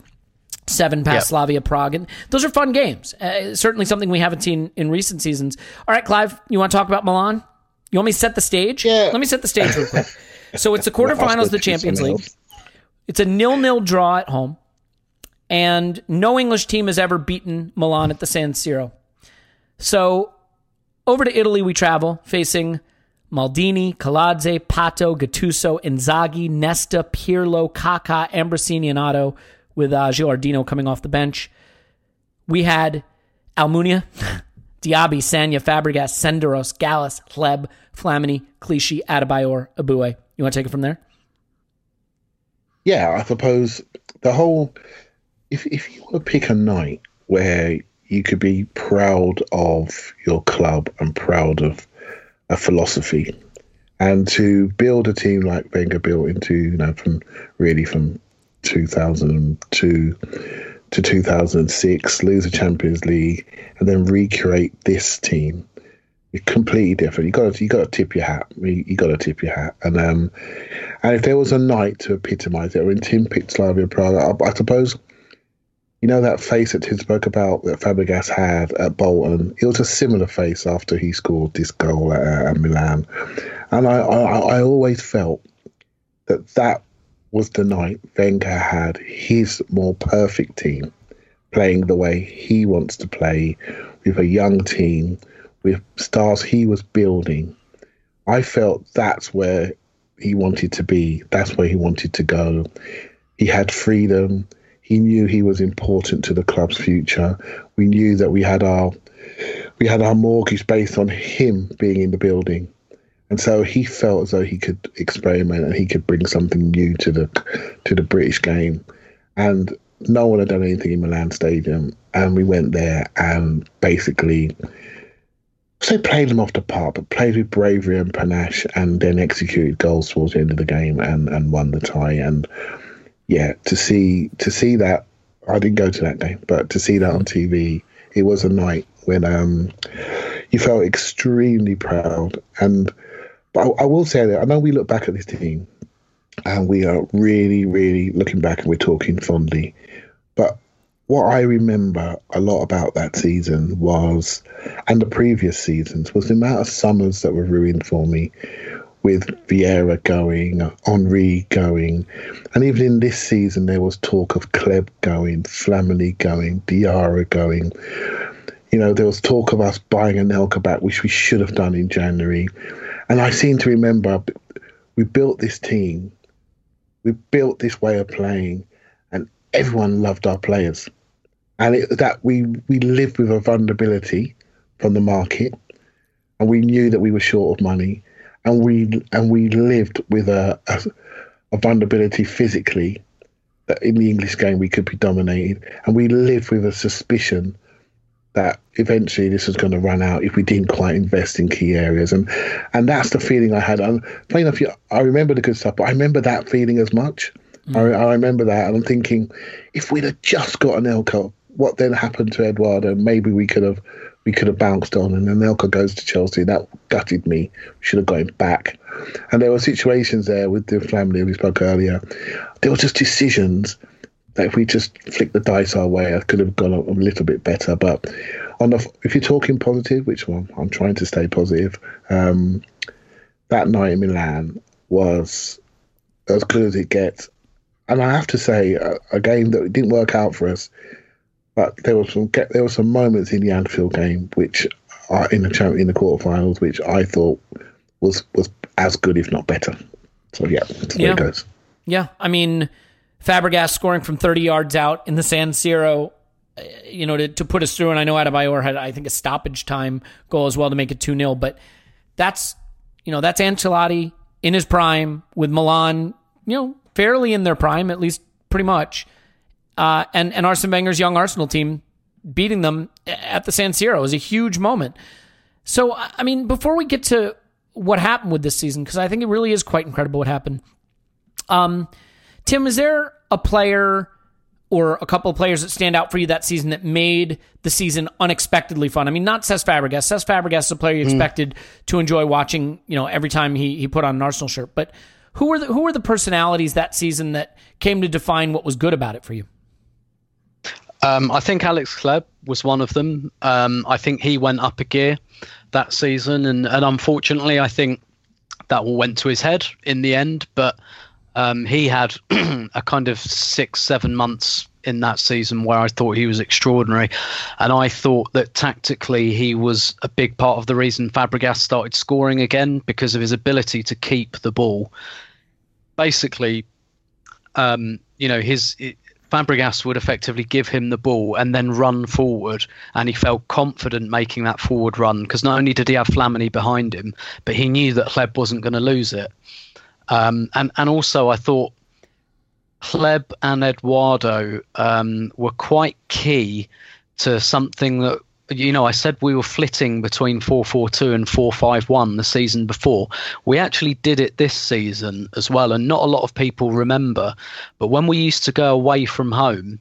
seven past
Yep.
Slavia Prague, and those are fun games. Uh, certainly something we haven't seen in recent seasons. All right, Clive, you want to talk about Milan? You want me to set the stage?
Yeah.
Let me set the stage real quick. So it's the quarterfinals of the Champions League.
else.
It's a nil-nil draw at home, and no English team has ever beaten Milan at the San Siro. So over to Italy we travel, facing Maldini, Kaladze, Pato, Gattuso, Inzaghi, Nesta, Pirlo, Kaká, Ambrosini, and Oddo, with uh, Gilardino coming off the bench. We had Almunia, Diaby, Sagna, Fabregas, Senderos, Gallas, Hleb, Flamini, Clichy, Adebayor, Eboué. You want to take it from there?
yeah, I suppose the whole if if you want to pick a night where you could be proud of your club and proud of a philosophy, and to build a team like Wenger built into you know from really from 2002 to 2006, lose the Champions League, and then recreate this team. It's completely different. You got to you got to tip your hat. You, you got to tip your hat. And um, and if there was a night to epitomise it, when Tim picked Slavia Prague, I, I suppose, you know that face that Tim spoke about that Fabregas had at Bolton. It was a similar face after he scored this goal at, at Milan, and I, I I always felt that that was the night Wenger had his more perfect team playing the way he wants to play with a young team with stars he was building. I felt that's where he wanted to be. That's where he wanted to go. He had freedom. He knew he was important to the club's future. We knew that we had our we had our mortgage based on him being in the building. And so he felt as though he could experiment and he could bring something new to the to the British game. And no one had done anything in Milan Stadium, and we went there and basically so played them off the park, but played with bravery and panache, and then executed goals towards the end of the game and and won the tie. And yeah, to see to see that, I didn't go to that game, but to see that on TV, it was a night when um you felt extremely proud. And but I, I will say that I know we look back at this team, and we are really, really looking back and we're talking fondly. But what I remember a lot about that season was, and the previous seasons, was the amount of summers that were ruined for me with Vieira going, Henry going, and even in this season there was talk of Hleb going, Flamini going, Diarra going. You know, there was talk of us buying Anelka back, which we should have done in January. And I seem to remember we built this team, we built this way of playing, and everyone loved our players. And it, that we we lived with a vulnerability from the market, and we knew that we were short of money, and we and we lived with a, a, a vulnerability physically that in the English game we could be dominated, and we lived with a suspicion that eventually this was going to run out if we didn't quite invest in key areas, and and that's the feeling I had. And funny enough, I remember the good stuff, but I remember that feeling as much. Mm. I, I, remember that, and I'm thinking, if we'd have just got Anelka, what then happened to Eduardo? Maybe we could have we could have bounced on, and Anelka goes to Chelsea. That gutted me. We should have got him back. And there were situations there with the family we spoke earlier. There were just decisions that if we just flicked the dice our way, I could have gone a, a little bit better. But on the, if you're talking positive, which one I'm trying to stay positive, um, that night in Milan was as good as it gets. And I have to say, a, a game that didn't work out for us, but there was some there were some moments in the Anfield game which are in the in the quarterfinals, which I thought was was as good, if not better. So yeah, that's
yeah.
it goes.
Yeah, I mean, Fabregas scoring from 30 yards out in the San Siro, uh, you know, to, to put us through. And I know Adebayor had, I think, a stoppage time goal as well to make it 2 0. But that's, you know, that's Ancelotti in his prime with Milan, you know, fairly in their prime, at least pretty much. Uh, and, and Arsene Wenger's young Arsenal team beating them at the San Siro is a huge moment. So, I mean, before we get to what happened with this season, because I think it really is quite incredible what happened. Um, Tim, is there a player or a couple of players that stand out for you that season that made the season unexpectedly fun? I mean, not Cesc Fabregas. Cesc Fabregas is a player you expected mm. to enjoy watching, you know, every time he, he put on an Arsenal shirt. But who were the, who were the personalities that season that came to define what was good about it for you?
Um, I think Alex Hleb was one of them. Um, I think he went up a gear that season, and, and unfortunately, I think that all went to his head in the end. But um, he had a kind of six, seven months in that season where I thought he was extraordinary. And I thought that tactically he was a big part of the reason Fabregas started scoring again because of his ability to keep the ball. Basically, um, you know, his. It, Fabregas would effectively give him the ball and then run forward, and he felt confident making that forward run because not only did he have Flamini behind him, but he knew that Hleb wasn't going to lose it. Um, and and also I thought Hleb and Eduardo um, were quite key to something that you know I said we were flitting between four four two and four five one the season before. We actually did it this season as well, and not a lot of people remember. But when we used to go away from home,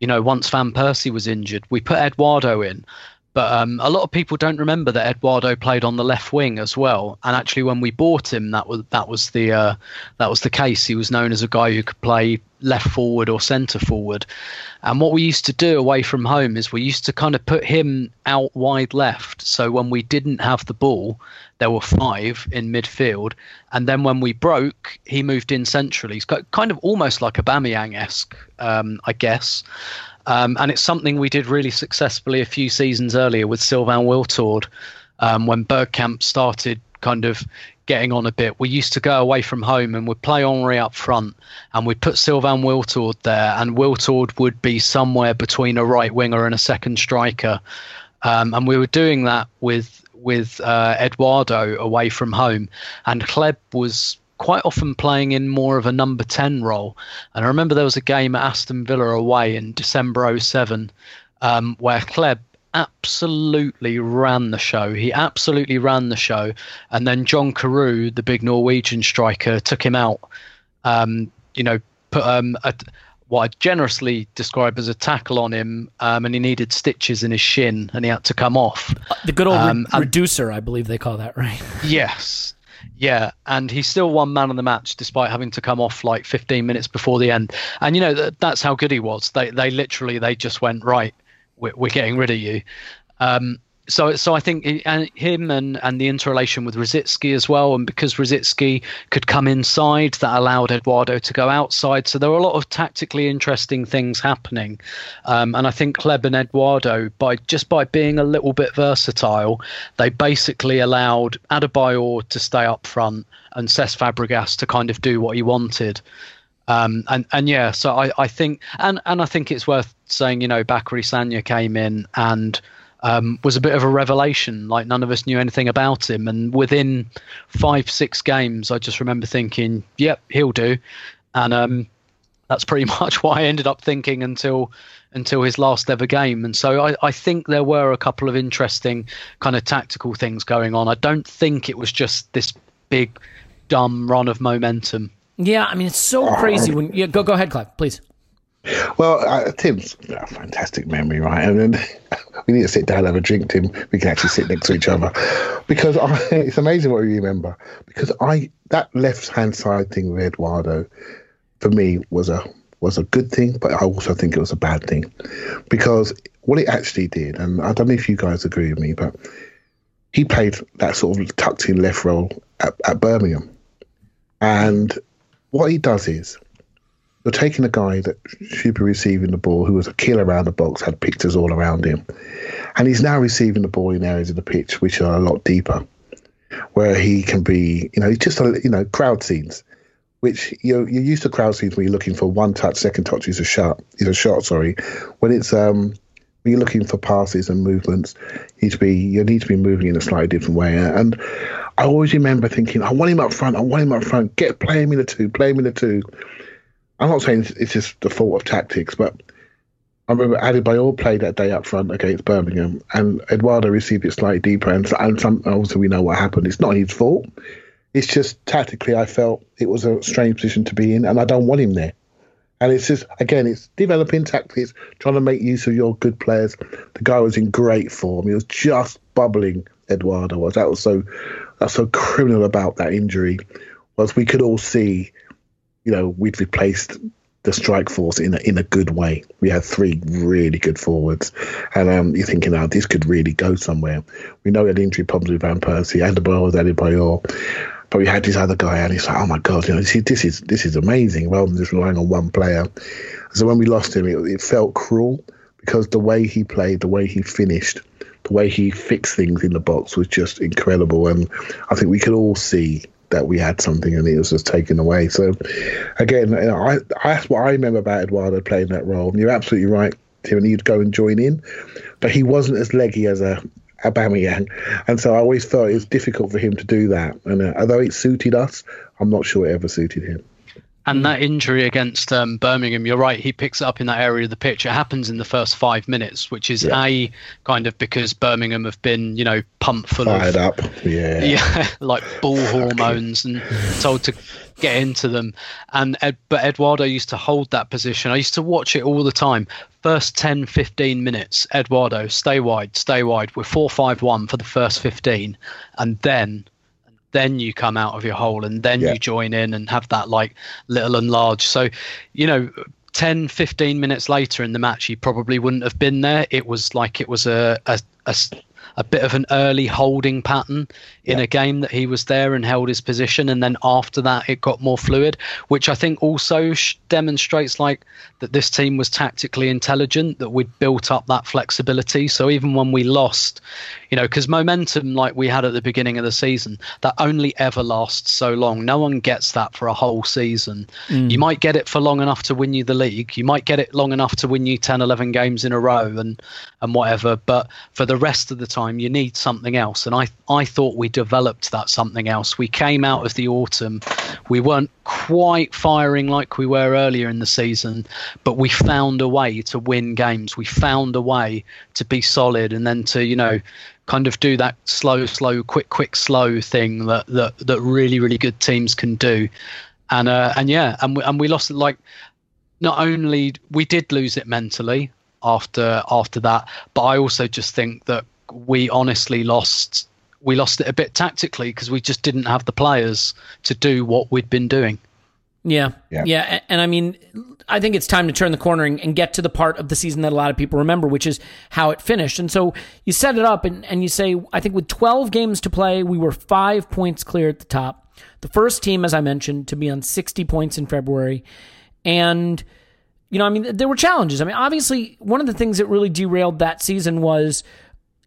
you know, once Van Persie was injured, we put Eduardo in. But um, a lot of people don't remember that Eduardo played on the left wing as well. And actually, when we bought him, that was that was the uh, that was the case. He was known as a guy who could play left forward or centre forward. And what we used to do away from home is we used to kind of put him out wide left. So when we didn't have the ball, there were five in midfield. And then when we broke, he moved in centrally. He's kind of almost like a Aubameyang esque, um, I guess. Um, and it's something we did really successfully a few seasons earlier with Sylvain Wiltord um, when Bergkamp started kind of getting on a bit. We used to go away from home and we'd play Henry up front and we'd put Sylvain Wiltord there, and Wiltord would be somewhere between a right winger and a second striker. Um, and we were doing that with with uh, Eduardo away from home, and Hleb was quite often playing in more of a number 10 role. And I remember there was a game at Aston Villa away in December 07 um, where Hleb absolutely ran the show. He absolutely ran the show. And then John Carew, the big Norwegian striker, took him out. Um, you know, put um, a, what I generously describe as a tackle on him, um, and he needed stitches in his shin, and he had to come off.
The good old
Um,
re- reducer, I believe they call that, right?
Yes. Yeah, and he still won man of the match despite having to come off like 15 minutes before the end. And you know that, that's how good he was. They they literally they just went right. We're, we're getting rid of you. Um, so so I think and him and and the interrelation with Rosicky as well, and because Rosicky could come inside, that allowed Eduardo to go outside. So there were a lot of tactically interesting things happening. Um, and I think Hleb and Eduardo, by just by being a little bit versatile, they basically allowed Adebayor to stay up front and Cesc Fabregas to kind of do what he wanted. Um, and and yeah, so I, I think and and I think it's worth saying, you know, Bakary Sagna came in and um, was a bit of a revelation. Like none of us knew anything about him, and within five six games, I just remember thinking, "Yep, he'll do," and um, that's pretty much what I ended up thinking until until his last ever game. And so I, I think there were a couple of interesting kind of tactical things going on. I don't think it was just this big dumb run of momentum.
Yeah, I mean it's so crazy when yeah, go go ahead, Clive, please.
Well, uh, Tim's a fantastic memory, right? And then we need to sit down and have a drink, Tim. We can actually sit next to each other because I, it's amazing what we remember. Because I that left hand side thing with Eduardo, for me was a was a good thing, but I also think it was a bad thing because what it actually did, and I don't know if you guys agree with me, but he played that sort of tucked in left role at, at Birmingham, and what he does is you're taking a guy that should be receiving the ball, who was a killer around the box, had pictures all around him, and he's now receiving the ball in areas of the pitch which are a lot deeper, where he can be, you know, just a, you know crowd scenes, which you're you're used to crowd scenes where you're looking for one touch, second touch is a shot, is a shot. Sorry, when it's um you're looking for passes and movements, you need to be you need to be moving in a slightly different way. And I always remember thinking, I want him up front, I want him up front, get play him in the two, play him in the two. I'm not saying it's just the fault of tactics, but I remember Adebayor played that day up front against Birmingham, and Eduardo received it slightly deeper, and, and some, obviously we know what happened. It's not his fault. It's just tactically, I felt it was a strange position to be in, and I don't want him there. And it's just again, it's developing tactics, trying to make use of your good players. The guy was in great form. He was just bubbling. Eduardo was. That was so. That's so criminal about that injury. Was we could all see you know, we'd replaced the strike force in a, in a good way. We had three really good forwards, and um, you're thinking, oh, this could really go somewhere. We know we had injury problems with Van Persie and the ball was added by all, but we had this other guy, and he's like, oh my god, you know, see, this is this is amazing. Rather than just relying on one player. So when we lost him, it, it felt cruel because the way he played, the way he finished, the way he fixed things in the box was just incredible, and I think we could all see that we had something and it was just taken away. So, again, you know, I, that's what I remember about Eduardo playing that role. And you're absolutely right, Tim, and he'd go and join in, but he wasn't as leggy as a Aubameyang, and so I always thought it was difficult for him to do that. And uh, although it suited us, I'm not sure it ever suited him.
And that injury against um, Birmingham, you're right. He picks it up in that area of the pitch. It happens in the first five minutes, which is
Yeah.
a kind of because Birmingham have been, you know, pumped full
Fired
of
up, yeah.
yeah, like bull hormones and told to get into them. And Ed, but Eduardo used to hold that position. I used to watch it all the time. First 10, 15 minutes, Eduardo, stay wide, stay wide. We're 4 5 1 for the first 15. And then. Then you come out of your hole and then
Yeah.
you join in and have that like little and large. So, you know, 10, 15 minutes later in the match, he probably wouldn't have been there. It was like it was a a a bit of an early holding pattern in
Yeah.
a game that he was there and held his position. And then after that, it got more fluid, which I think also sh- demonstrates like that this team was tactically intelligent, that we'd built up that flexibility. So even when we lost, you know, because momentum like we had at the beginning of the season, that only ever lasts so long. No one gets that for a whole season. Mm. You might get it for long enough to win you the league. You might get it long enough to win you 10, 11 games in a row and, and whatever. But for the rest of the time, you need something else. And I, I thought we developed that something else. We came out of the autumn. We weren't quite firing like we were earlier in the season, but we found a way to win games. We found a way to be solid and then to, you know, kind of do that slow, slow, quick, quick, slow thing that, that, that really, really good teams can do. And, uh, and yeah, and we, and we lost it. like, not only we did lose it mentally after after that, but I also just think that we honestly lost we lost it a bit tactically because we just didn't have the players to do what we'd been doing.
Yeah, yeah, yeah. And, I mean, I think it's time to turn the corner and, and, get to the part of the season that a lot of people remember, which is how it finished. And so you set it up and, and you say, I think with 12 games to play, we were five points clear at the top. The first team, as I mentioned, to be on 60 points in February. And, you know, I mean, there were challenges. I mean, obviously, one of the things that really derailed that season was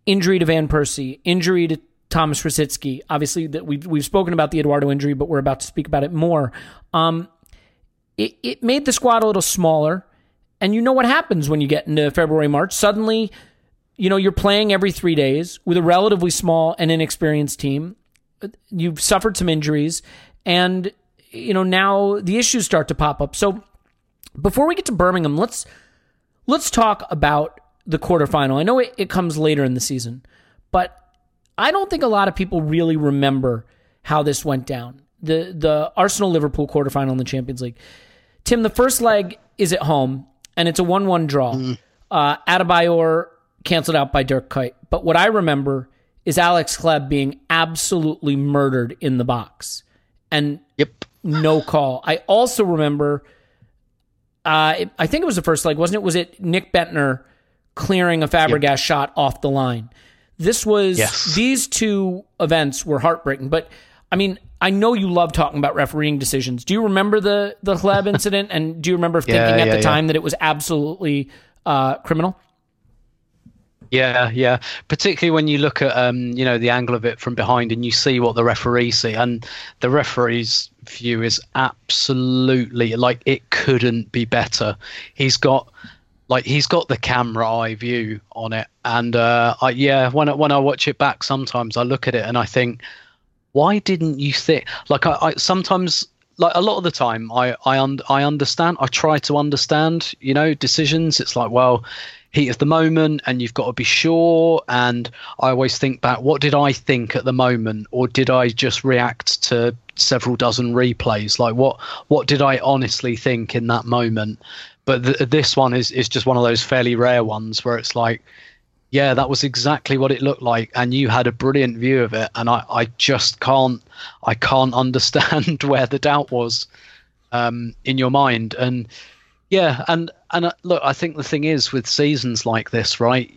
injury to Van Persie, injury to Thomas Rosicky. Obviously, that we've we've spoken about the Eduardo injury, but we're about to speak about it more. Um, it it made the squad a little smaller, and you know what happens when you get into February March. Suddenly, you know you're playing every three days with a relatively small and inexperienced team. You've suffered some injuries, and you know now the issues start to pop up. So before we get to Birmingham, let's let's talk about the quarterfinal. I know it, it comes later in the season, but I don't think a lot of people really remember how this went down. The the Arsenal Liverpool quarterfinal in the Champions League. Tim, the first leg is at home and it's a one one draw. Mm. Uh, Adebayor canceled out by Dirk Kuyt. But what I remember is Alex Hleb being absolutely murdered in the box and
yep.
no call. I also remember uh, I think it was the first leg, wasn't it? Was it Nick Bendtner clearing a Fabregas yep. shot off the line? This was yes. these two events were heartbreaking. But I mean, I know you love talking about refereeing decisions. Do you remember the the Hleb incident? And do you remember thinking yeah, at yeah, the time that it was absolutely uh, criminal?
Yeah, yeah. Particularly when you look at um, you know the angle of it from behind and you see what the referee see, and the referee's view is absolutely like it couldn't be better. He's got like he's got the camera eye view on it, and uh, I, yeah, when I, when I watch it back, sometimes I look at it and I think, why didn't you think? Like I, I sometimes like a lot of the time I I un- I understand. I try to understand, you know, decisions. It's like, well, heat of the moment and you've got to be sure and i always think back what did i think at the moment or did i just react to several dozen replays like what what did i honestly think in that moment but th- this one is is just one of those fairly rare ones where it's like yeah that was exactly what it looked like and you had a brilliant view of it and i i just can't i can't understand where the doubt was um, in your mind and yeah, and and uh, look, I think the thing is with seasons like this, right?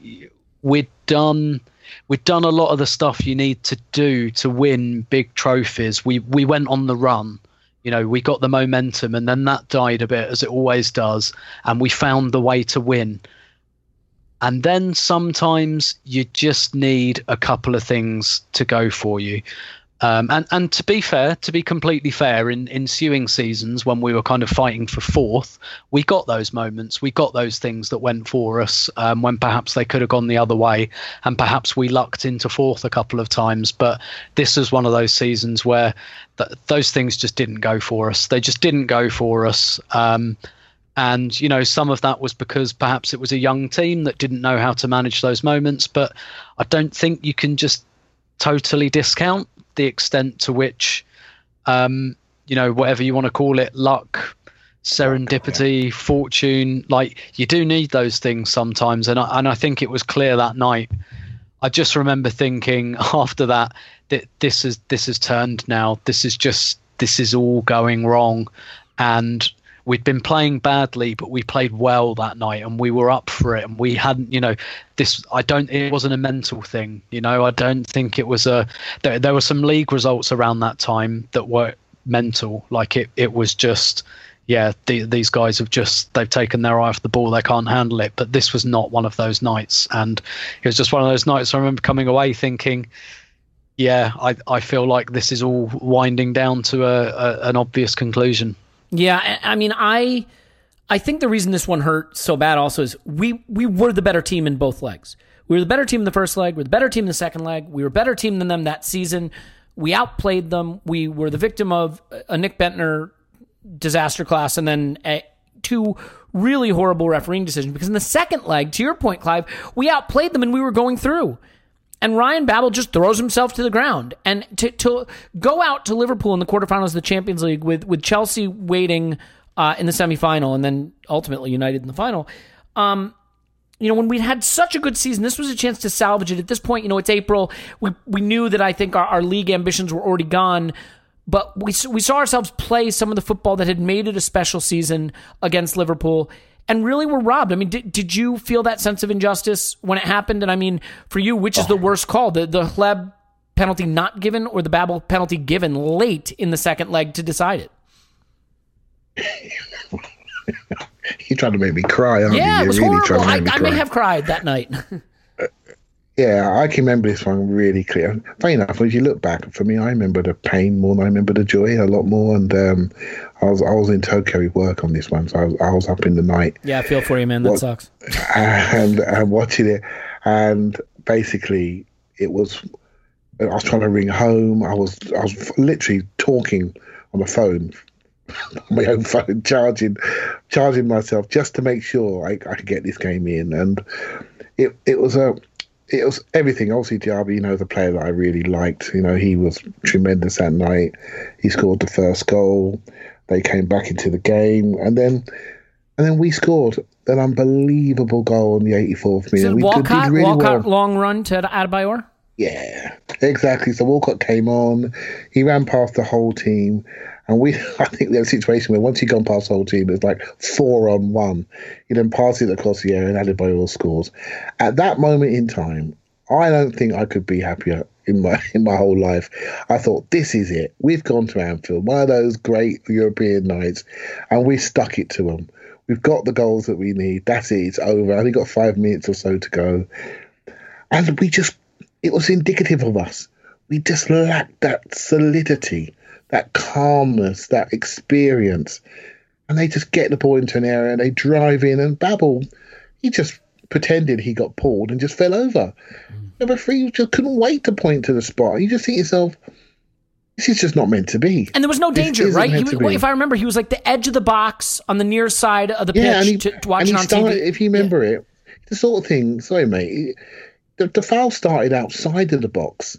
We're done we've done a lot of the stuff you need to do to win big trophies. We we went on the run. You know, we got the momentum and then that died a bit as it always does, and we found the way to win. And then sometimes you just need a couple of things to go for you. Um, and and to be fair, to be completely fair, in ensuing seasons when we were kind of fighting for fourth, we got those moments, we got those things that went for us um, when perhaps they could have gone the other way, and perhaps we lucked into fourth a couple of times. But this was one of those seasons where th- those things just didn't go for us. They just didn't go for us. Um, and you know some of that was because perhaps it was a young team that didn't know how to manage those moments. But I don't think you can just totally discount the extent to which, um, you know, whatever you want to call it, luck, serendipity, fortune, like you do need those things sometimes. And I, and I think it was clear that night. I just remember thinking after that that this is this is turned now. This is just this is all going wrong, and we'd been playing badly, but we played well that night and we were up for it. And we hadn't, you know, this, I don't, it wasn't a mental thing, you know, I don't think it was a, there, there were some league results around that time that were mental. Like it, it was just, yeah, the, these guys have just, they've taken their eye off the ball. They can't handle it. But this was not one of those nights. And it was just one of those nights I remember coming away thinking, yeah, I, I feel like this is all winding down to a, a an obvious conclusion.
Yeah, I mean, I I think the reason this one hurt so bad also is we we were the better team in both legs. We were the better team in the first leg. We were the better team in the second leg. We were better team than them that season. We outplayed them. We were the victim of a Nick Bendtner disaster class and then two really horrible refereeing decisions. Because in the second leg, to your point, Clive, we outplayed them and we were going through. And Ryan Babel just throws himself to the ground. And to, to go out to Liverpool in the quarterfinals of the Champions League with, with Chelsea waiting uh, in the semifinal and then ultimately United in the final. Um, you know, when we had such a good season, this was a chance to salvage it. At this point, you know, it's April. We we knew that I think our, our league ambitions were already gone, but we we saw ourselves play some of the football that had made it a special season against Liverpool, and really were robbed. I mean, did, did you feel that sense of injustice when it happened? And I mean, for you, which is the oh. worst call, the the Hleb penalty not given or the Babel penalty given late in the second leg to decide it?
he tried to make me cry,
Yeah, it was
really
horrible. I,
trying to make
I may have cried that night.
Yeah, I can remember this one really clear. Funny enough, as you look back, for me, I remember the pain more than I remember the joy a lot more. And um, I was I was in Tokyo with work on this one, so I was, I was up in the night
yeah, I feel for you, man. That
What-
sucks.
and and watching it, and basically it was. I was trying to ring home. I was I was literally talking on the phone, on my own phone, charging, charging myself just to make sure I, I could get this game in. And it it was a it was everything. Obviously, Diaby, you know, the player that I really liked. You know, he was tremendous that night. He scored the first goal. They came back into the game, and then and then we scored an unbelievable goal in the 84th
Is
minute.
it
we did- did really
Walcott
well.
long run to Adebayor?
Yeah, exactly. So Walcott came on. He ran past the whole team. And we, I think we had a situation where once he'd gone past the whole team, it was like four on one. He then passed it across the area and Adebayor scores. At that moment in time, I don't think I could be happier in my in my whole life. I thought this is it. We've gone to Anfield, one of those great European nights, and we stuck it to them. We've got the goals that we need. That's it. It's over. I only got five minutes or so to go, and we just it was indicative of us. We just lacked that solidity, that calmness, that experience. And they just get the ball into an area and they drive in and Babel, he just pretended he got pulled and just fell over. Mm. The referee just couldn't wait to point to the spot. You just think yourself, this is just not meant to be.
And there was no danger, right? He
meant
was,
to
if I remember, he was like the edge of the box on the near side of the pitch
Yeah, and he,
to, to watching
he
on
started,
TV.
if you remember it, the sort of thing, sorry, mate, the, the foul started outside of the box.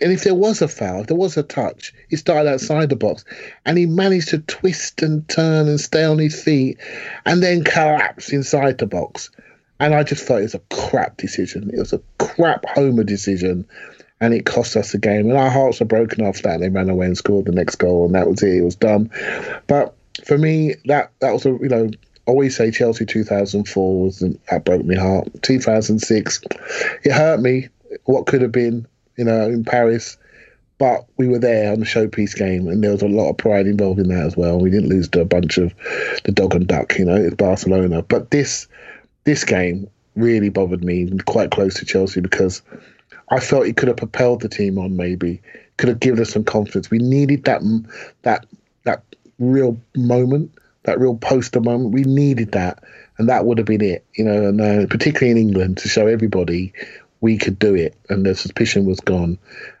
And if there was a foul, if there was a touch, it started outside the box. And he managed to twist and turn and stay on his feet and then collapse inside the box. And I just thought it was a crap decision. It was a crap Homer decision. And it cost us the game. And our hearts were broken after that. They ran away and scored the next goal. And that was it. It was done. But for me, that, that was a, you know, I always say Chelsea 2004 was that broke my heart. 2006, it hurt me. What could have been, you know, in Paris, but we were there on the showpiece game, and there was a lot of pride involved in that as well. We didn't lose to a bunch of the dog and duck, you know, it's Barcelona. But this this game really bothered me, quite close to Chelsea, because I felt it could have propelled the team on. Maybe could have given us some confidence. We needed that that that real moment that real poster moment. We needed that, and that would have been it, you know. And uh, particularly in England, to show everybody we could do it, and the suspicion was gone,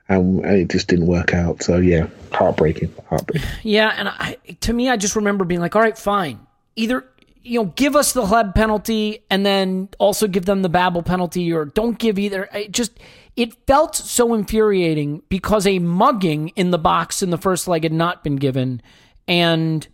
and, and it just didn't work out. So yeah, heartbreaking, heartbreaking.
Yeah, and I, to me, I just remember being like, all right, fine. Either, you know, give us the Hleb penalty and then also give them the Babel penalty or don't give either. It just, it felt so infuriating because a mugging in the box in the first leg had not been given. And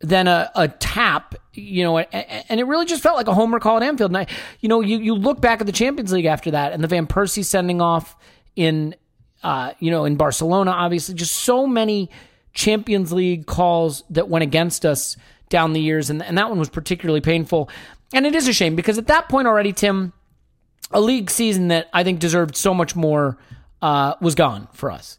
then a, a tap, you know, and it really just felt like a homer call at Anfield. And I, you know, you, you look back at the Champions League after that and the Van Persie sending off in, uh, you know, in Barcelona, obviously, just so many Champions League calls that went against us down the years. And, and that one was particularly painful. And it is a shame because at that point already, Tim, a league season that I think deserved so much more uh, was gone for us.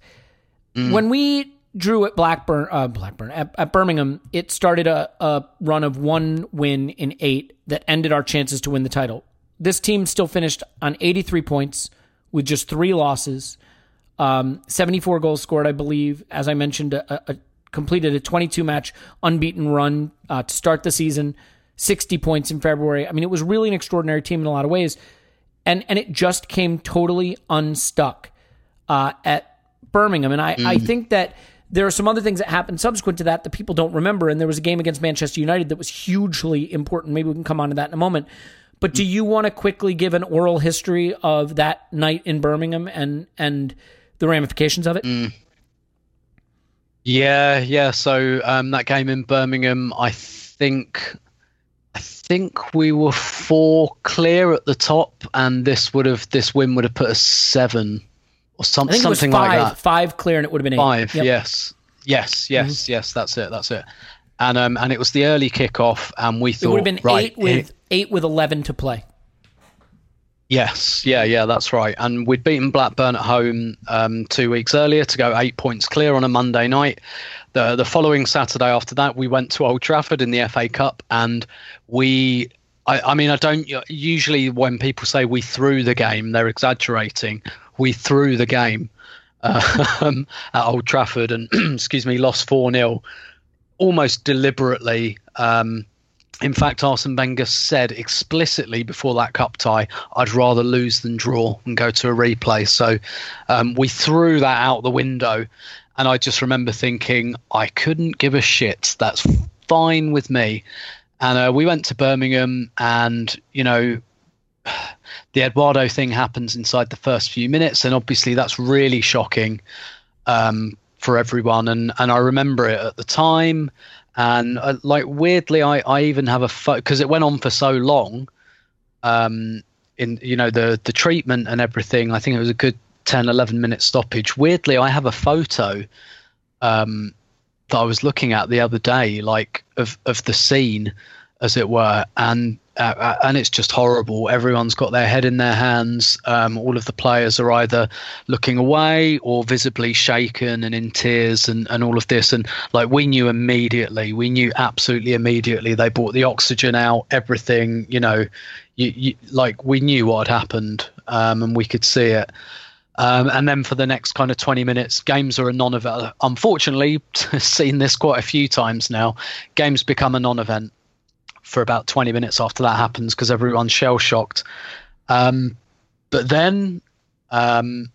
When we drew at Blackburn, uh, Blackburn at, at Birmingham, it started a, a run of one win in eight that ended our chances to win the title. This team still finished on 83 points with just three losses, um, 74 goals scored, I believe. As I mentioned, a, a, completed a 22 match unbeaten run uh, to start the season, 60 points in February. I mean, it was really an extraordinary team in a lot of ways and and it just came totally unstuck uh, at Birmingham. And I, I think that there are some other things that happened subsequent to that that people don't remember. And there was a game against Manchester United that was hugely important. Maybe we can come on to that in a moment. But do you want to quickly give an oral history of that night in Birmingham and and the ramifications of it?
Yeah, yeah. So um, that game in Birmingham, I think, I think we were four clear at the top, and this would have this win would have put us seven or some, something
it five,
like that.
five clear, and it would have been eight.
Five,
Yep. Mm-hmm.
yes, yes, yes, yes. That's it. That's it. And um, and it was the early kickoff, and we thought It
would have been
right,
eight with
here-
eight with eleven to play.
Yes, yeah, yeah, that's right. And we'd beaten Blackburn at home um, two weeks earlier to go eight points clear on a Monday night. The the following Saturday after that, we went to Old Trafford in the FA Cup, and we. I, I mean, I don't usually when people say we threw the game, they're exaggerating. We threw the game um, at Old Trafford, and excuse me, lost four 0 almost deliberately. Um, in fact, Arsene Wenger said explicitly before that cup tie, "I'd rather lose than draw and go to a replay." So um, we threw that out the window, and I just remember thinking, "I couldn't give a shit. That's fine with me." And uh, we went to Birmingham, and you know, the Eduardo thing happens inside the first few minutes, and obviously that's really shocking um, for everyone. And and I remember it at the time, and uh, like weirdly, I I even have a photo because it went on for so long. Um, in you know the the treatment and everything, I think it was a good 10, 11 minute stoppage. Weirdly, I have a photo. Um, that I was looking at the other day, like of of the scene, as it were, and uh, uh, and it's just horrible. Everyone's got their head in their hands. Um, all of the players are either looking away or visibly shaken and in tears, and and all of this. And like we knew immediately, we knew absolutely immediately. They brought the oxygen out, everything. You know, you, you like we knew what had happened, um, and we could see it. Um, and then for the next kind of 20 minutes, games are a non event. Unfortunately, seen this quite a few times now. Games become a non event for about 20 minutes after that happens because everyone's shell shocked. Um, but then um,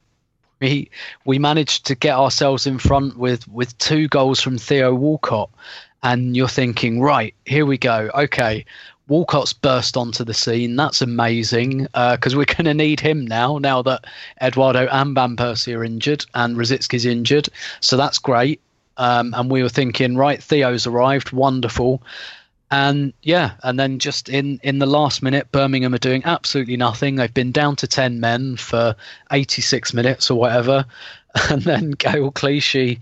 we we managed to get ourselves in front with, with two goals from Theo Walcott. And you're thinking, right, here we go. Okay, Walcott's burst onto the scene. That's amazing because we're going to need him now. Now that Eduardo and Van Persie are injured and Rosicky's injured, so that's great. Um, and we were thinking, right, Theo's arrived, wonderful. And yeah, and then just in in the last minute, Birmingham are doing absolutely nothing. They've been down to ten men for 86 minutes or whatever, and then Gaël Clichy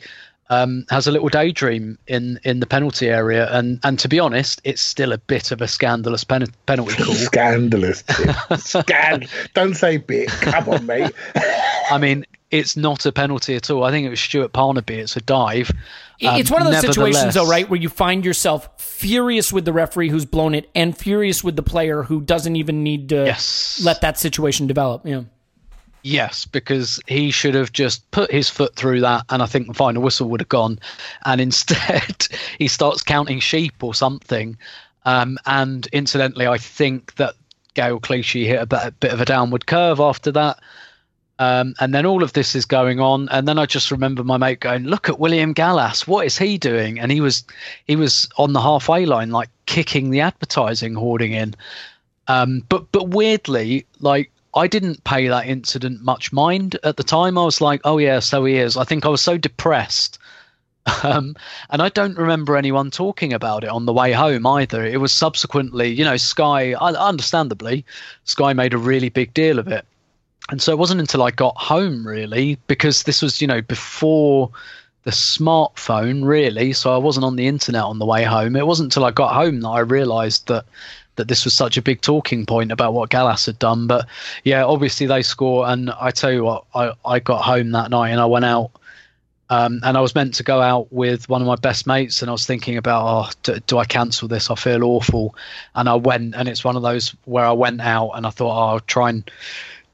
um, has a little daydream in in the penalty area, and and to be honest, it's still a bit of a scandalous pen, penalty call.
Scandalous. Scand. Don't say big. Come on, mate.
I mean, it's not a penalty at all. I think it was Stuart Parnaby. It's a dive. Um,
it's one of those situations, though, right, where you find yourself furious with the referee who's blown it, and furious with the player who doesn't even need to
Yes.
let that situation develop. Yeah.
Yes, because he should have just put his foot through that, and I think the final whistle would have gone. And instead, he starts counting sheep or something. Um, and incidentally, I think that Gaël Clichy hit a bit, a bit of a downward curve after that. Um, and then all of this is going on, and then I just remember my mate going, "Look at William Gallas. What is he doing?" And he was he was on the halfway line, like kicking the advertising hoarding in. Um, but but weirdly, like I didn't pay that incident much mind at the time. I was like, oh yeah, so he is. I think I was so depressed. Um, and I don't remember anyone talking about it on the way home either. It was subsequently, you know, Sky, understandably, Sky made a really big deal of it. And so it wasn't until I got home, really, because this was, you know, before the smartphone, really. So I wasn't on the internet on the way home. It wasn't until I got home that I realised that that this was such a big talking point about what Gallas had done. But yeah, obviously they score, and I tell you what, I I got home that night and I went out. Um, and I was meant to go out with one of my best mates, and I was thinking about, oh, do, do I cancel this? I feel awful. And I went, and it's one of those where I went out and I thought, oh, I'll try and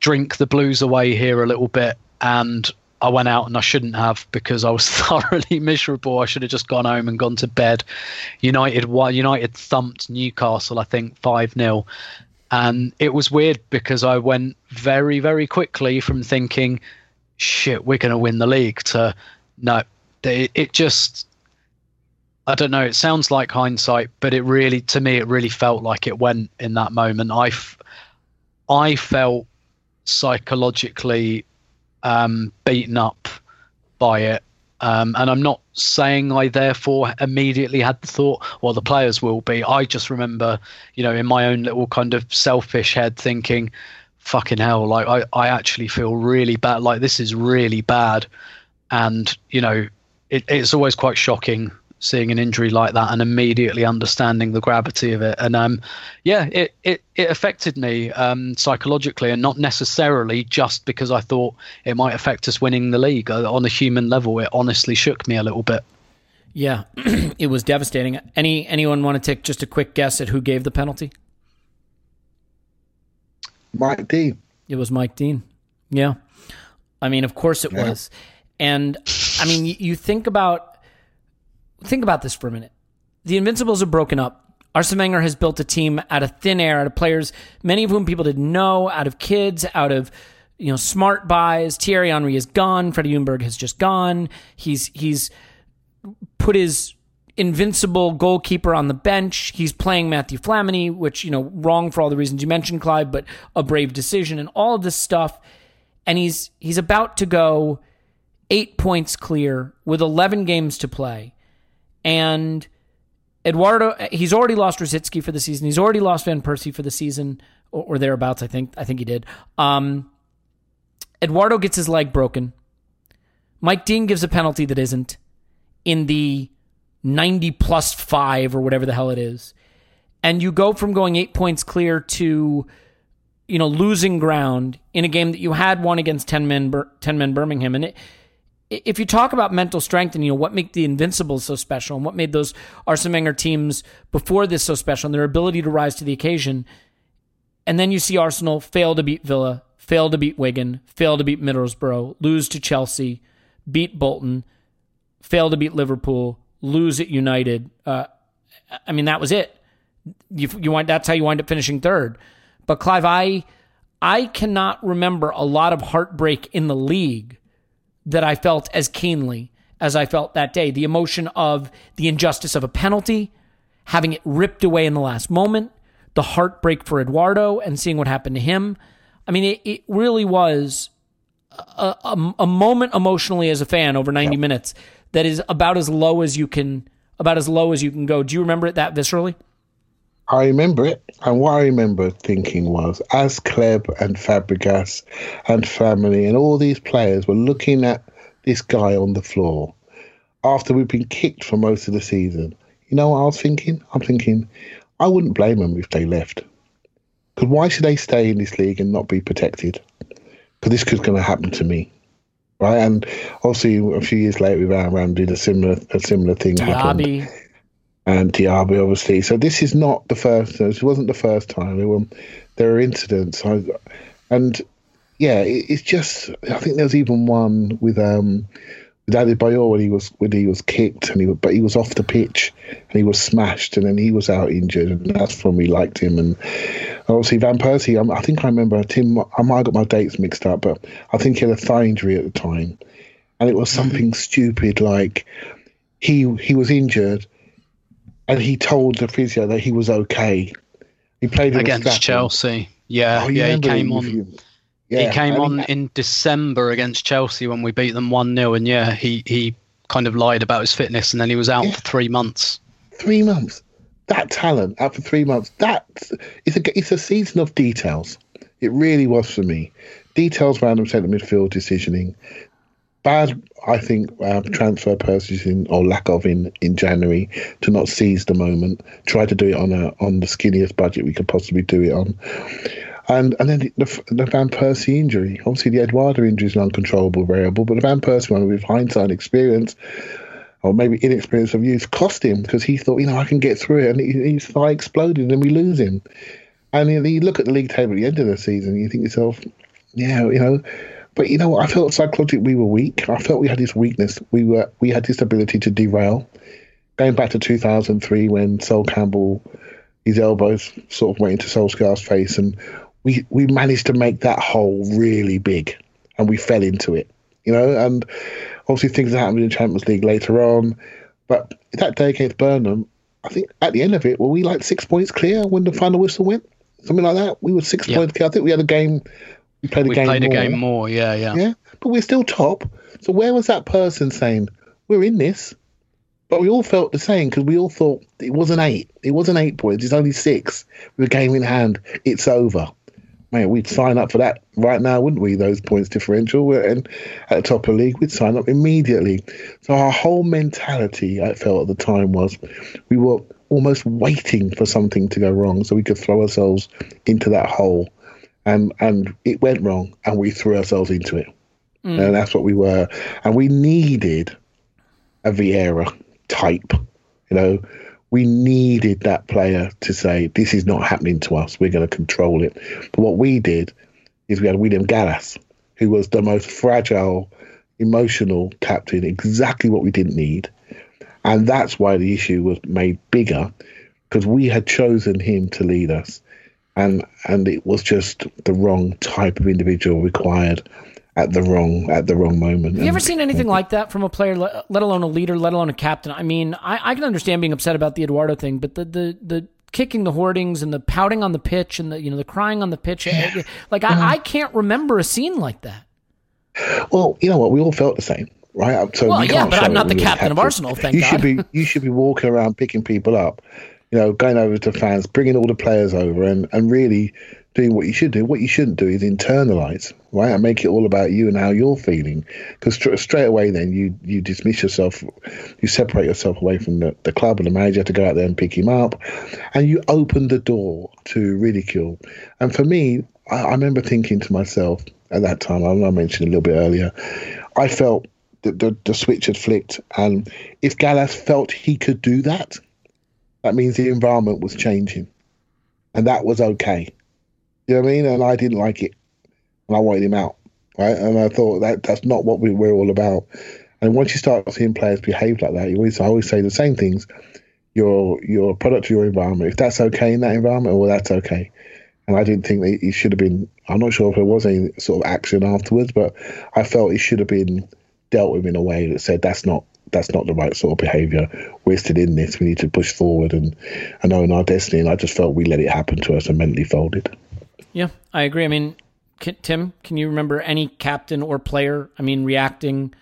drink the blues away here a little bit. And I went out and I shouldn't have because I was thoroughly miserable. I should have just gone home and gone to bed. United, United thumped Newcastle, I think five 0 And it was weird because I went very, very quickly from thinking, shit, we're going to win the league to no, they, it just, I don't know, it sounds like hindsight, but it really, to me, it really felt like it went in that moment. I, f- I felt psychologically um, beaten up by it. Um, and I'm not saying I therefore immediately had the thought, well, the players will be. I just remember, you know, in my own little kind of selfish head thinking, fucking hell, like I, I actually feel really bad. Like this is really bad. And, you know, it, it's always quite shocking seeing an injury like that and immediately understanding the gravity of it. And um, yeah, it, it, it affected me um, psychologically and not necessarily just because I thought it might affect us winning the league. Uh, on a human level, it honestly shook me a little bit.
Yeah, it was devastating. Any anyone want to take just a quick guess at who gave the penalty?
Mike Dean.
It was Mike Dean. Yeah. I mean, of course it
Yeah.
was. And I mean, you, you think about think about this for a minute. The Invincibles are broken up. Arsene Wenger has built a team out of thin air, out of players, many of whom people didn't know, out of kids, out of you know smart buys. Thierry Henry is gone. Freddie Ljungberg has just gone. He's he's put his invincible goalkeeper on the bench. He's playing Mathieu Flamini, which, you know, wrong for all the reasons you mentioned, Clive, but a brave decision and all of this stuff. And he's he's about to go eight points clear with 11 games to play. And Eduardo, he's already lost Rosicky for the season. He's already lost Van Persie for the season, or, or thereabouts. I think. I think he did. Um, Eduardo gets his leg broken. Mike Dean gives a penalty that isn't in the 90 plus five or whatever the hell it is. And you go from going eight points clear to, you know, losing ground in a game that you had won against 10 men, 10 men Birmingham. And it, if you talk about mental strength and, you know, what made the Invincibles so special and what made those Arsene Wenger teams before this so special and their ability to rise to the occasion, and then you see Arsenal fail to beat Villa, fail to beat Wigan, fail to beat Middlesbrough, lose to Chelsea, beat Bolton, fail to beat Liverpool, lose at United. Uh, I mean, that was it. You, you wind, that's how you wind up finishing third. But Clive, I I cannot remember a lot of heartbreak in the league that I felt as keenly as I felt that day. The emotion of the injustice of a penalty, having it ripped away in the last moment, the heartbreak for Eduardo and seeing what happened to him. I mean, it, it really was a, a, a moment emotionally as a fan over 90 minutes that is about as low as you can about as low as you can go. Do you remember it that viscerally?
I remember it, and what I remember thinking was, as Hleb and Fabregas and Flamini and all these players were looking at this guy on the floor after we've been kicked for most of the season, you know what I was thinking? I'm thinking, I wouldn't blame them if they left. Because why should they stay in this league and not be protected? Because this could going to happen to me, right? And obviously, a few years later, with Aaron did a similar a similar thing
Diaby.
And Diaby, obviously. So this is not the first. This wasn't the first time. There were there are incidents, I, and yeah, it, it's just. I think there was even one with um with Adebayor when he was when he was kicked and he but he was off the pitch and he was smashed and then he was out injured and that's when we liked him and obviously Van Persie. I, I think I remember Tim. I might have got my dates mixed up, but I think he had a thigh injury at the time, and it was something stupid like he he was injured and he told the physio that he was okay. He played
against. Chelsea. Yeah,
Oh, you
yeah, he came on.
Yeah,
he came
and
on in December against Chelsea when we beat them one 0 and yeah, he he kind of lied about his fitness, and then he was out
Yeah.
for three months.
three months. That talent out for three months. That it's a it's a season of details. It really was for me. Details random centre midfield decisioning. Bad, I think, uh, transfer purchasing or lack of in, in January to not seize the moment. Try to do it on a on the skinniest budget we could possibly do it on. And and then the, the Van Persie injury. Obviously, the Eduardo injury is an uncontrollable variable, but the Van Persie one, with hindsight experience, or maybe inexperience of youth, cost him because he thought, you know, I can get through it, and his thigh exploded, and we lose him. And you, you look at the league table at the end of the season, you think yourself, yeah, you know. But you know what? I felt psychologically we were weak. I felt we had this weakness. We were we had this ability to derail. Going back to 2003 when Sol Campbell, his elbows sort of went into Solskjaer's face, and we we managed to make that hole really big, and we fell into it, you know. And obviously things that happened in the Champions League later on, but that day against Birmingham, I think at the end of it, were we like six points clear when the final whistle went? Something like that. We were six
Yeah.
points clear. I think we had a game. We played a
we
game.
played
more.
a game more. Yeah, yeah.
Yeah, but we're still top. So where was that person saying we're in this? But we all felt the same because we all thought it wasn't eight. It wasn't eight points. It's only six. With a game in hand, it's over. Man, we'd sign up for that right now, wouldn't we? Those points differential. Uh, we're in, at the top of the league, we'd sign up immediately. So our whole mentality, I felt at the time, was we were almost waiting for something to go wrong so we could throw ourselves into that hole. And and it went wrong, and we threw ourselves into it mm. and that's what we were. And we needed a Vieira type, you know. We needed that player to say, "This is not happening to us. We're going to control it." But what we did is we had William Gallas, who was the most fragile, emotional captain, exactly what we didn't need, and that's why the issue was made bigger because we had chosen him to lead us, and and it was just the wrong type of individual required at the wrong at the wrong moment.
Have you ever seen anything like that from a player, let alone a leader, let alone a captain? I mean, I, I can understand being upset about the Eduardo thing, but the, the, the kicking the hoardings and the pouting on the pitch and the you know the crying on the pitch, eh, like I, I can't remember a scene like that.
Well, you know what? We all felt the same, right? So
Well,
we
yeah, but I'm not the captain of Arsenal, thank
you
God.
should be you should be walking around picking people up, you know, going over to fans, bringing all the players over, and and really doing what you should do. What you shouldn't do is internalize, right, and make it all about you and how you're feeling. Because straight away, then you you dismiss yourself, you separate yourself away from the, the club and the manager to go out there and pick him up, and you open the door to ridicule. And for me, I, I remember thinking to myself at that time, I mentioned a little bit earlier, I felt that the, the switch had flicked, and if Gallas felt he could do that, that means the environment was changing, and that was okay. You know what I mean? And I didn't like it, and I wanted him out, right? And I thought that that's not what we, we're all about. And once you start seeing players behave like that, you always I always say the same things. You're a product of your environment. If that's okay in that environment, well, that's okay. And I didn't think that he should have been. I'm not sure if there was any sort of action afterwards, but I felt it should have been dealt with in a way that said that's not that's not the right sort of behaviour. We're still in this. We need to push forward and I know in our destiny. And I just felt we let it happen to us and mentally folded.
Yeah, I agree. I mean, can, Tim, can you remember any captain or player? I mean, reacting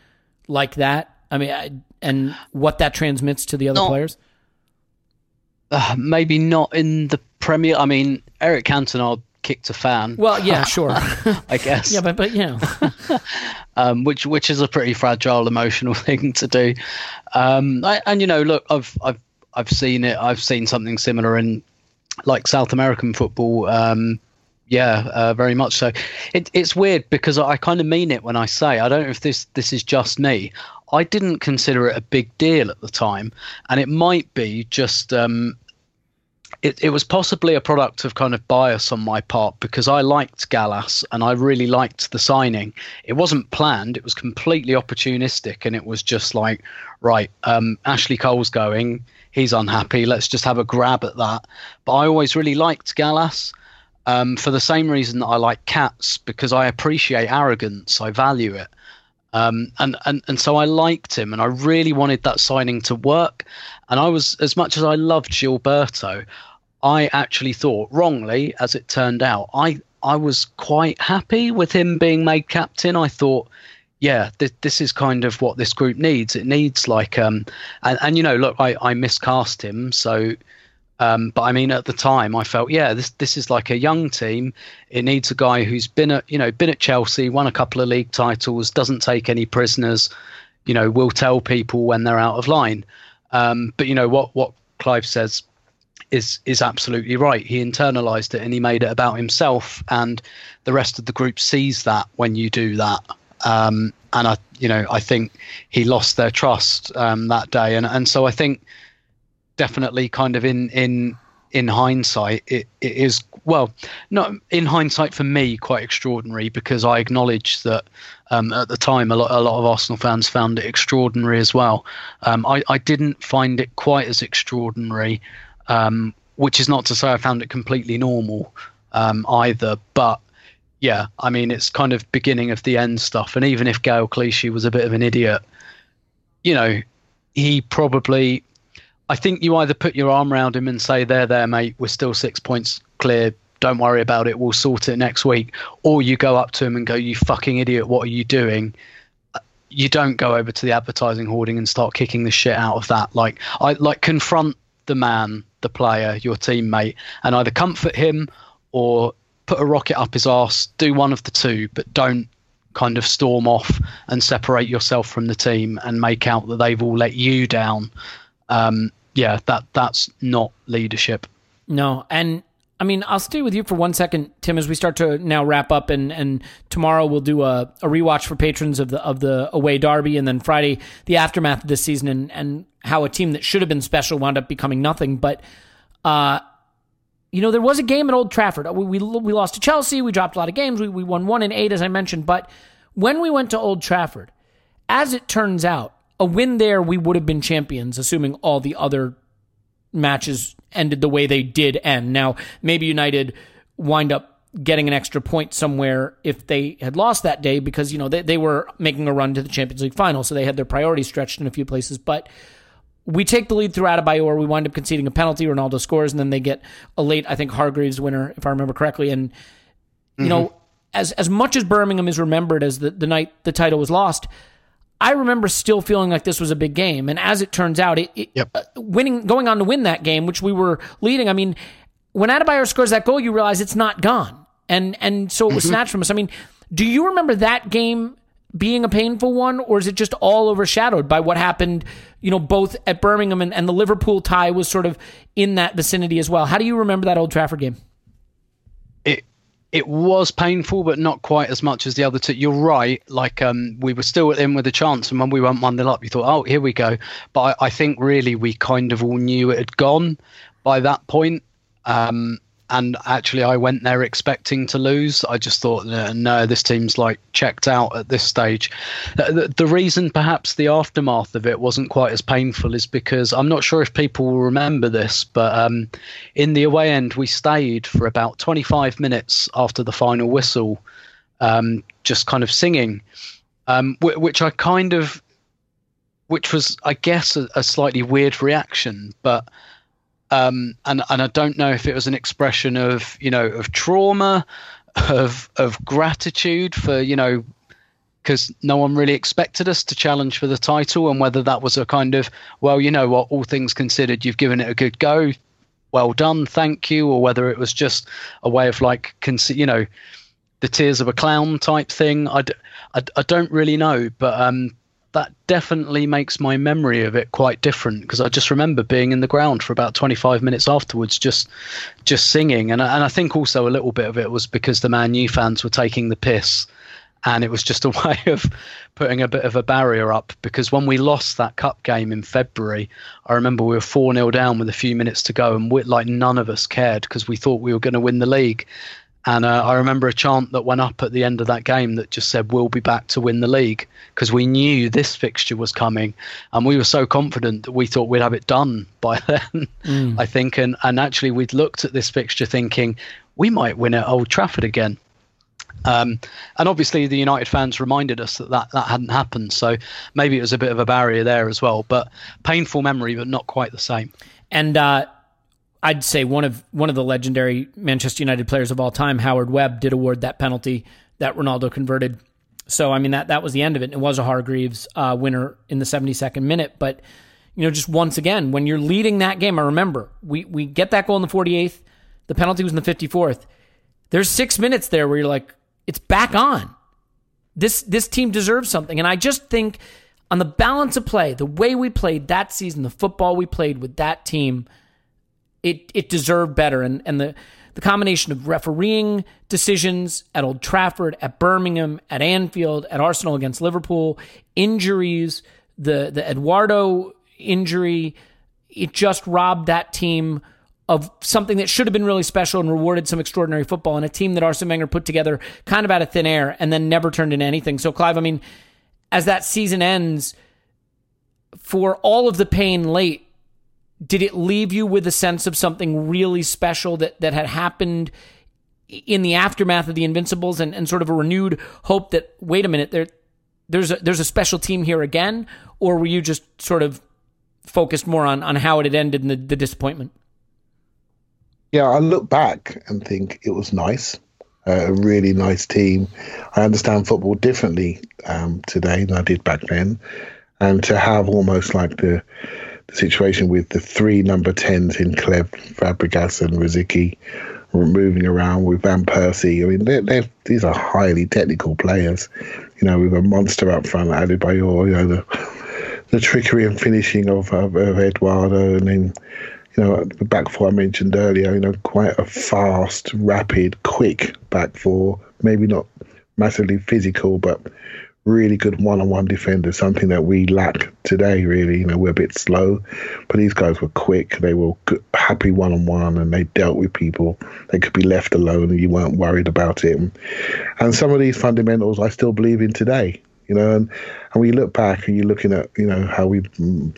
like that. I mean, I, and what that transmits to the other
Not-
players.
Uh, maybe not in the Premier. I mean, Eric Cantona kicked a fan.
Well, yeah, sure.
I guess.
yeah, but but you know,
um, which which is a pretty fragile emotional thing to do. Um, I, and you know, look, I've I've I've seen it. I've seen something similar in like South American football. Um, yeah, uh, very much so. It, it's weird because I kind of mean it when I say I don't know if this this is just me. I didn't consider it a big deal at the time, and it might be just um, it, it was possibly a product of kind of bias on my part because I liked Gallas and I really liked the signing. It wasn't planned, it was completely opportunistic, and it was just like, right, um, Ashley Cole's going, he's unhappy, let's just have a grab at that. But I always really liked Gallas. Um, for the same reason that I like cats, because I appreciate arrogance, I value it. Um, and, and and so I liked him, and I really wanted that signing to work. And I was, as much as I loved Gilberto, I actually thought, wrongly as it turned out, I I was quite happy with him being made captain. I thought, yeah, th- this is kind of what this group needs. It needs like um, and and you know, look, I I miscast him, so. Um, but I mean, at the time, I felt, yeah, this this is like a young team. It needs a guy who's been at, you know, been at Chelsea, won a couple of league titles, doesn't take any prisoners. You know, will tell people when they're out of line. Um, but you know what what Clive says is is absolutely right. He internalized it and he made it about himself, and the rest of the group sees that when you do that. Um, and I, you know, I think he lost their trust um, that day, and and so I think definitely kind of in in in hindsight it, it is well not in hindsight for me quite extraordinary because I acknowledge that um, at the time a lot a lot of Arsenal fans found it extraordinary as well. Um, I I didn't find it quite as extraordinary um, which is not to say I found it completely normal um, either. But yeah, I mean, it's kind of beginning of the end stuff. And even if Gaël Clichy was a bit of an idiot, you know, he probably. I think you either put your arm around him and say, "There, there, mate, we're still six points clear. Don't worry about it. We'll sort it next week." Or you go up to him and go, "You fucking idiot! What are you doing?" You don't go over to the advertising hoarding and start kicking the shit out of that. Like I like confront the man, the player, your teammate, and either comfort him or put a rocket up his arse. Do one of the two, but don't kind of storm off and separate yourself from the team and make out that they've all let you down. Um, yeah, that that's not leadership.
No, and I mean, I'll stay with you for one second, Tim, as we start to now wrap up, and and tomorrow we'll do a, a rewatch for patrons of the of the away derby, and then Friday the aftermath of this season, and and how a team that should have been special wound up becoming nothing. But, uh, you know, there was a game at Old Trafford. We we, we lost to Chelsea. We dropped a lot of games. We we won one in eight, as I mentioned. But when we went to Old Trafford, as it turns out, a win there, we would have been champions, assuming all the other matches ended the way they did end. Now, maybe United wind up getting an extra point somewhere if they had lost that day because, you know, they, they were making a run to the Champions League final, so they had their priorities stretched in a few places. But we take the lead through Adebayor. We wind up conceding a penalty. Ronaldo scores, and then they get a late, I think, Hargreaves winner, if I remember correctly. And, you mm-hmm. know, as, as much as Birmingham is remembered as the, the night the title was lost, I remember still feeling like this was a big game, and as it turns out, it, it yep. uh, winning, going on to win that game, which we were leading. I mean, when Adebayor scores that goal, you realize it's not gone, and and so it was mm-hmm. snatched from us. I mean, do you remember that game being a painful one, or is it just all overshadowed by what happened? You know, both at Birmingham and, and the Liverpool tie was sort of in that vicinity as well. How do you remember that Old Trafford game?
it it was painful, but not quite as much as the other two. You're right. Like um, we were still in with a chance, and when we went one nil up, you thought, "Oh, here we go." But I, I, think really we kind of all knew it had gone by that point. Um, and actually I went there expecting to lose. I just thought, no, this team's like checked out at this stage. The, the, reason perhaps the aftermath of it wasn't quite as painful is because I'm not sure if people will remember this, but um, in the away end we stayed for about 25 minutes after the final whistle, um, just kind of singing, um, which I kind of, which was I guess a, a slightly weird reaction, but um, and and I don't know if it was an expression of you know of trauma, of of gratitude for you know because no one really expected us to challenge for the title, and whether that was a kind of well, you know what, all things considered, you've given it a good go, well done, thank you, or whether it was just a way of like, you know, the tears of a clown type thing. I, I, I don't really know, but um, that definitely makes my memory of it quite different because I just remember being in the ground for about 25 minutes afterwards, just just singing, and and I think also a little bit of it was because the Man U fans were taking the piss, and it was just a way of putting a bit of a barrier up because when we lost that cup game in February, I remember we were four 0 down with a few minutes to go, and we, like none of us cared because we thought we were going to win the league, and uh, I remember a chant that went up at the end of that game that just said, We'll be back to win the league. Because we knew this fixture was coming. And we were so confident that we thought we'd have it done by then, mm. I think. And, and actually, we'd looked at this fixture thinking, We might win at Old Trafford again. Um, and obviously, the United fans reminded us that, that that hadn't happened. So maybe it was a bit of a barrier there as well. But painful memory, but not quite the same.
And uh, I'd say one of one of the legendary Manchester United players of all time, Howard Webb, did award that penalty that Ronaldo converted. So I mean that that was the end of it. It was a Hargreaves uh, winner in the 72nd minute, but you know just once again when you're leading that game, I remember we we get that goal in the 48th, the penalty was in the 54th. There's six minutes there where you're like, it's back on. This this team deserves something, and I just think on the balance of play, the way we played that season, the football we played with that team it it deserved better. And and the the combination of refereeing decisions at Old Trafford, at Birmingham, at Anfield, at Arsenal against Liverpool, injuries, the the Eduardo injury, it just robbed that team of something that should have been really special and rewarded some extraordinary football and a team that Arsene Wenger put together kind of out of thin air and then never turned into anything. So Clive, I mean, as that season ends, for all of the pain late, did it leave you with a sense of something really special that that had happened in the aftermath of the Invincibles and, and sort of a renewed hope that wait a minute there there's a, there's a special team here again or were you just sort of focused more on on how it had ended and the, the disappointment?
Yeah, I look back and think it was nice. Uh, a really nice team. I understand football differently um, today than I did back then, and to have almost like the the situation with the three number tens in Hleb, Fabregas, and Rosicky moving around with Van Persie. I mean, they're, they're, these are highly technical players. You know, with a monster up front, Adebayor, you know, the, the trickery and finishing of, of, of Eduardo, and then, you know, the back four I mentioned earlier, you know, quite a fast, rapid, quick back four. Maybe not massively physical, but really good one-on-one defenders, something that we lack today. Really, you know, we're a bit slow, but these guys were quick. They were happy one-on-one, and they dealt with people. They could be left alone, and you weren't worried about it. And some of these fundamentals, I still believe in today. You know, and, and when you look back and you're looking at you know how we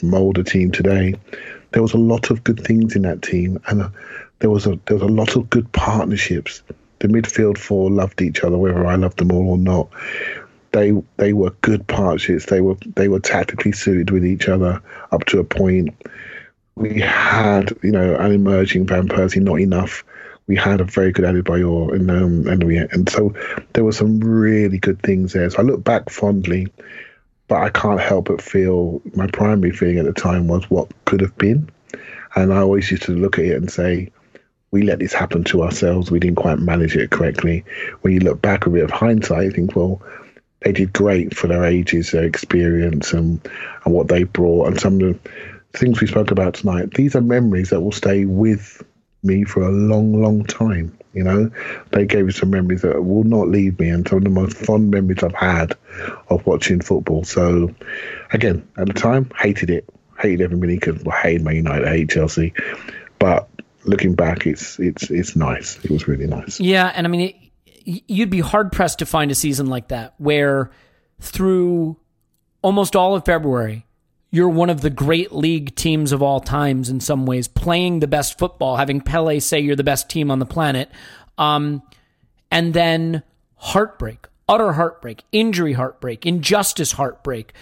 mold a team today, there was a lot of good things in that team, and uh, there was a there was a lot of good partnerships. The midfield four loved each other, whether I loved them all or not they they were good partnerships. They were they were tactically suited with each other up to a point. We had you know an emerging Van Persie, not enough. We had a very good Adebayor, and um, and we and so there were some really good things there. So I look back fondly, but I can't help but feel my primary feeling at the time was what could have been, and I always used to look at it and say, we let this happen to ourselves. We didn't quite manage it correctly. When you look back a bit of hindsight, you think, well, they did great for their ages, their experience, and and what they brought, and some of the things we spoke about tonight. These are memories that will stay with me for a long, long time. You know, they gave me some memories that will not leave me, and some of the most fond memories I've had of watching football. So, again, at the time, hated it, hated every minute because well, hated Man United, hate Chelsea, but looking back, it's it's it's nice. It was really nice.
Yeah, and I mean, it, you'd be hard pressed to find a season like that where through almost all of February, you're one of the great league teams of all times in some ways, playing the best football, having Pele say you're the best team on the planet. Um, and then heartbreak, utter heartbreak, injury heartbreak, injustice heartbreak,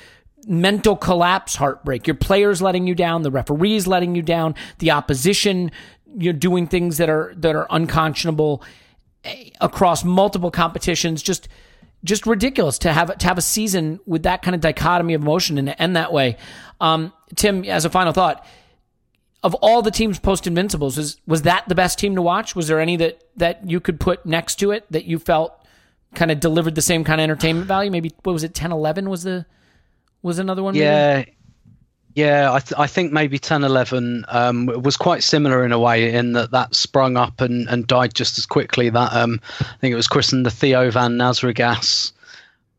mental collapse heartbreak. Your players letting you down, the referees letting you down, the opposition you're doing things that are that are unconscionable across multiple competitions. Just just ridiculous to have to have a season with that kind of dichotomy of emotion and end that way. Um, Tim, as a final thought, of all the teams post Invincibles, was was that the best team to watch? Was there any that that you could put next to it that you felt kind of delivered the same kind of entertainment value? Maybe what was it? 10, 11 was the was another one.
Yeah, maybe? Yeah, I, th- I think maybe 10 11 um, was quite similar in a way, in that that sprung up and, and died just as quickly. That um, I think it was christened the Theo Van Nasrigas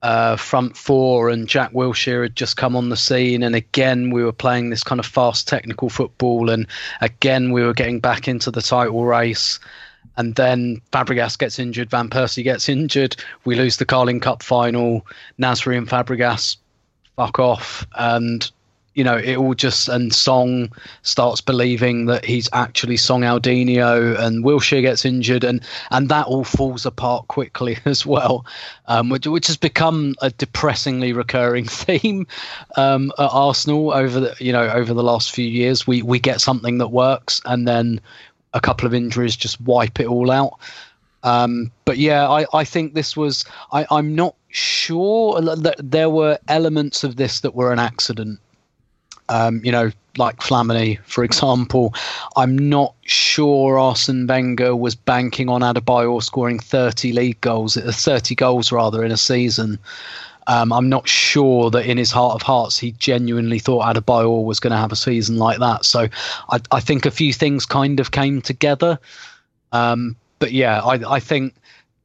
uh, front four, and Jack Wilshere had just come on the scene. And again, we were playing this kind of fast technical football, and again, we were getting back into the title race. And then Fabregas gets injured, Van Persie gets injured, we lose the Carling Cup final, Nasri and Fabregas fuck off. And you know, it all just and Song starts believing that he's actually Songaldinho, and Wilshere gets injured, and and that all falls apart quickly as well, um, which which has become a depressingly recurring theme um, at Arsenal over the you know over the last few years. We we get something that works, and then a couple of injuries just wipe it all out. Um, but yeah, I, I think this was. I, I'm not sure that there were elements of this that were an accident um, you know, like Flamini, for example. I'm not sure Arsene Wenger was banking on Adebayor scoring 30 league goals, uh, 30 goals rather, in a season. Um, I'm not sure that in his heart of hearts he genuinely thought Adebayor was going to have a season like that. So I, I, think a few things kind of came together. Um, but yeah, I, I think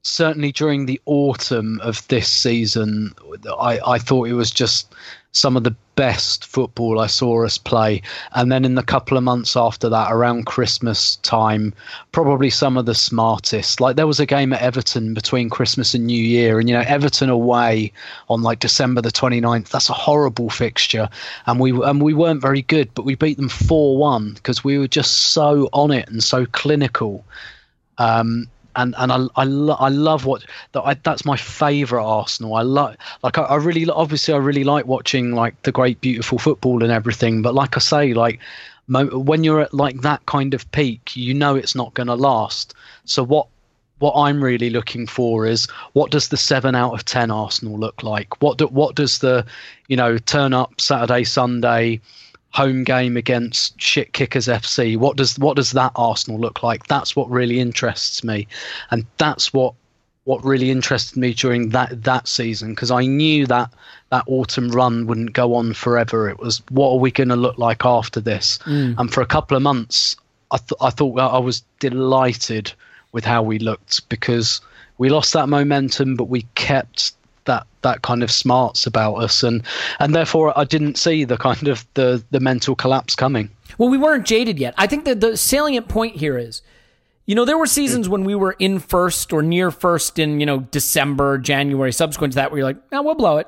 certainly during the autumn of this season, I, I thought it was just some of the best football I saw us play. And then in the couple of months after that, around Christmas time, probably some of the smartest. Like there was a game at Everton between Christmas and New Year, and you know, Everton away on like December the 29th. That's a horrible fixture. And we and we weren't very good, but we beat them 4-1 because we were just so on it and so clinical. Um, and and I I, lo- I love what that I, that's my favorite Arsenal. I like like I, I really obviously I really like watching like the great beautiful football and everything. But like I say, like mo- when you're at like that kind of peak, you know it's not going to last. So what what I'm really looking for is what does the seven out of ten Arsenal look like? What do, what does the you know turn up Saturday Sunday home game against shit kickers FC. What does what does that Arsenal look like? That's what really interests me, and that's what what really interested me during that that season because I knew that that autumn run wouldn't go on forever. It was what are we going to look like after this? Mm. And for a couple of months, I th- I thought I was delighted with how we looked because we lost that momentum, but we kept that that kind of smarts about us and and therefore I didn't see the kind of the the mental collapse coming.
Well, we weren't jaded yet. I think that the salient point here is, you know, there were seasons when we were in first or near first in, you know, December, January, subsequent to that, where you're like, no, we'll blow it.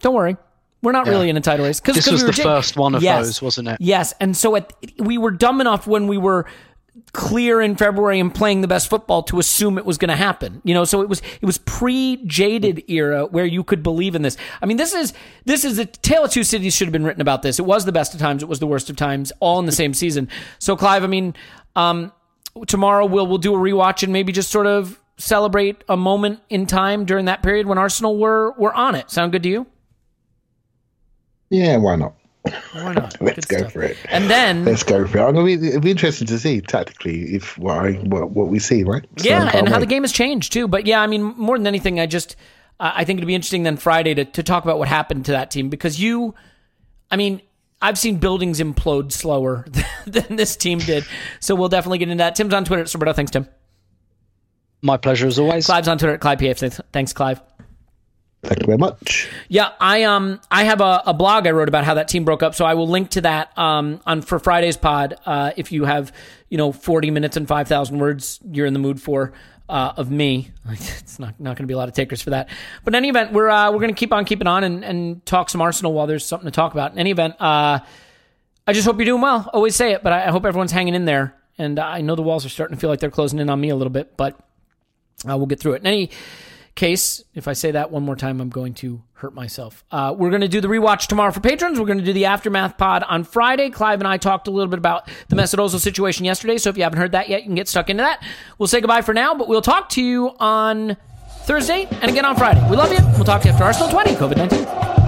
Don't worry. We're not really in a title race. 'Cause-
This
'cause
was
we
the
jaded.
first one of
Yes.
those, wasn't it?
Yes. And so at, we were dumb enough when we were clear in February and playing the best football to assume it was going to happen. You know, so it was it was pre-jaded era where you could believe in this. I mean, this is this is the tale of two cities should have been written about this. It was the best of times, it was the worst of times, all in the same season. So Clive, I mean, um, tomorrow we'll we'll do a rewatch and maybe just sort of celebrate a moment in time during that period when Arsenal were were on it. Sound good to you?
Yeah, why not?
Why not?
Let's
Good
go
stuff.
for it.
And then
Let's go for it. I'm gonna be, it'll be interesting to see tactically if what I what, what we see, right? So
Yeah,
can't
and how the game has changed too. But yeah, I mean, more than anything, I just uh, I think it'd be interesting then Friday to to talk about what happened to that team because you, I mean. I've seen buildings implode slower than this team did, so we'll definitely get into that. Tim's on Twitter at Stillberto. Thanks, Tim.
My pleasure as always.
Clive's on Twitter at Clive PF. Thanks- Thanks, Clive.
Thank you very much.
Yeah, I um I have a, a blog I wrote about how that team broke up, so I will link to that um on for Friday's pod. Uh, if you have you know forty minutes and five thousand words, you're in the mood for uh, of me. It's not not going to be a lot of takers for that. But in any event, we're uh, we're going to keep on keeping on and, and talk some Arsenal while there's something to talk about. In any event, uh, I just hope you're doing well. Always say it, but I, I hope everyone's hanging in there. And I know the walls are starting to feel like they're closing in on me a little bit, but uh, we'll get through it. In any case, if I say that one more time, I'm going to hurt myself. Uh, we're going to do the rewatch tomorrow for patrons. We're going to do the aftermath pod on Friday. Clive and I talked a little bit about the Ozil situation yesterday, so if you haven't heard that yet, you can get stuck into that. We'll say goodbye for now, but we'll talk to you on Thursday and again on Friday. We love you. We'll talk to you after Arsenal 20, COVID 19.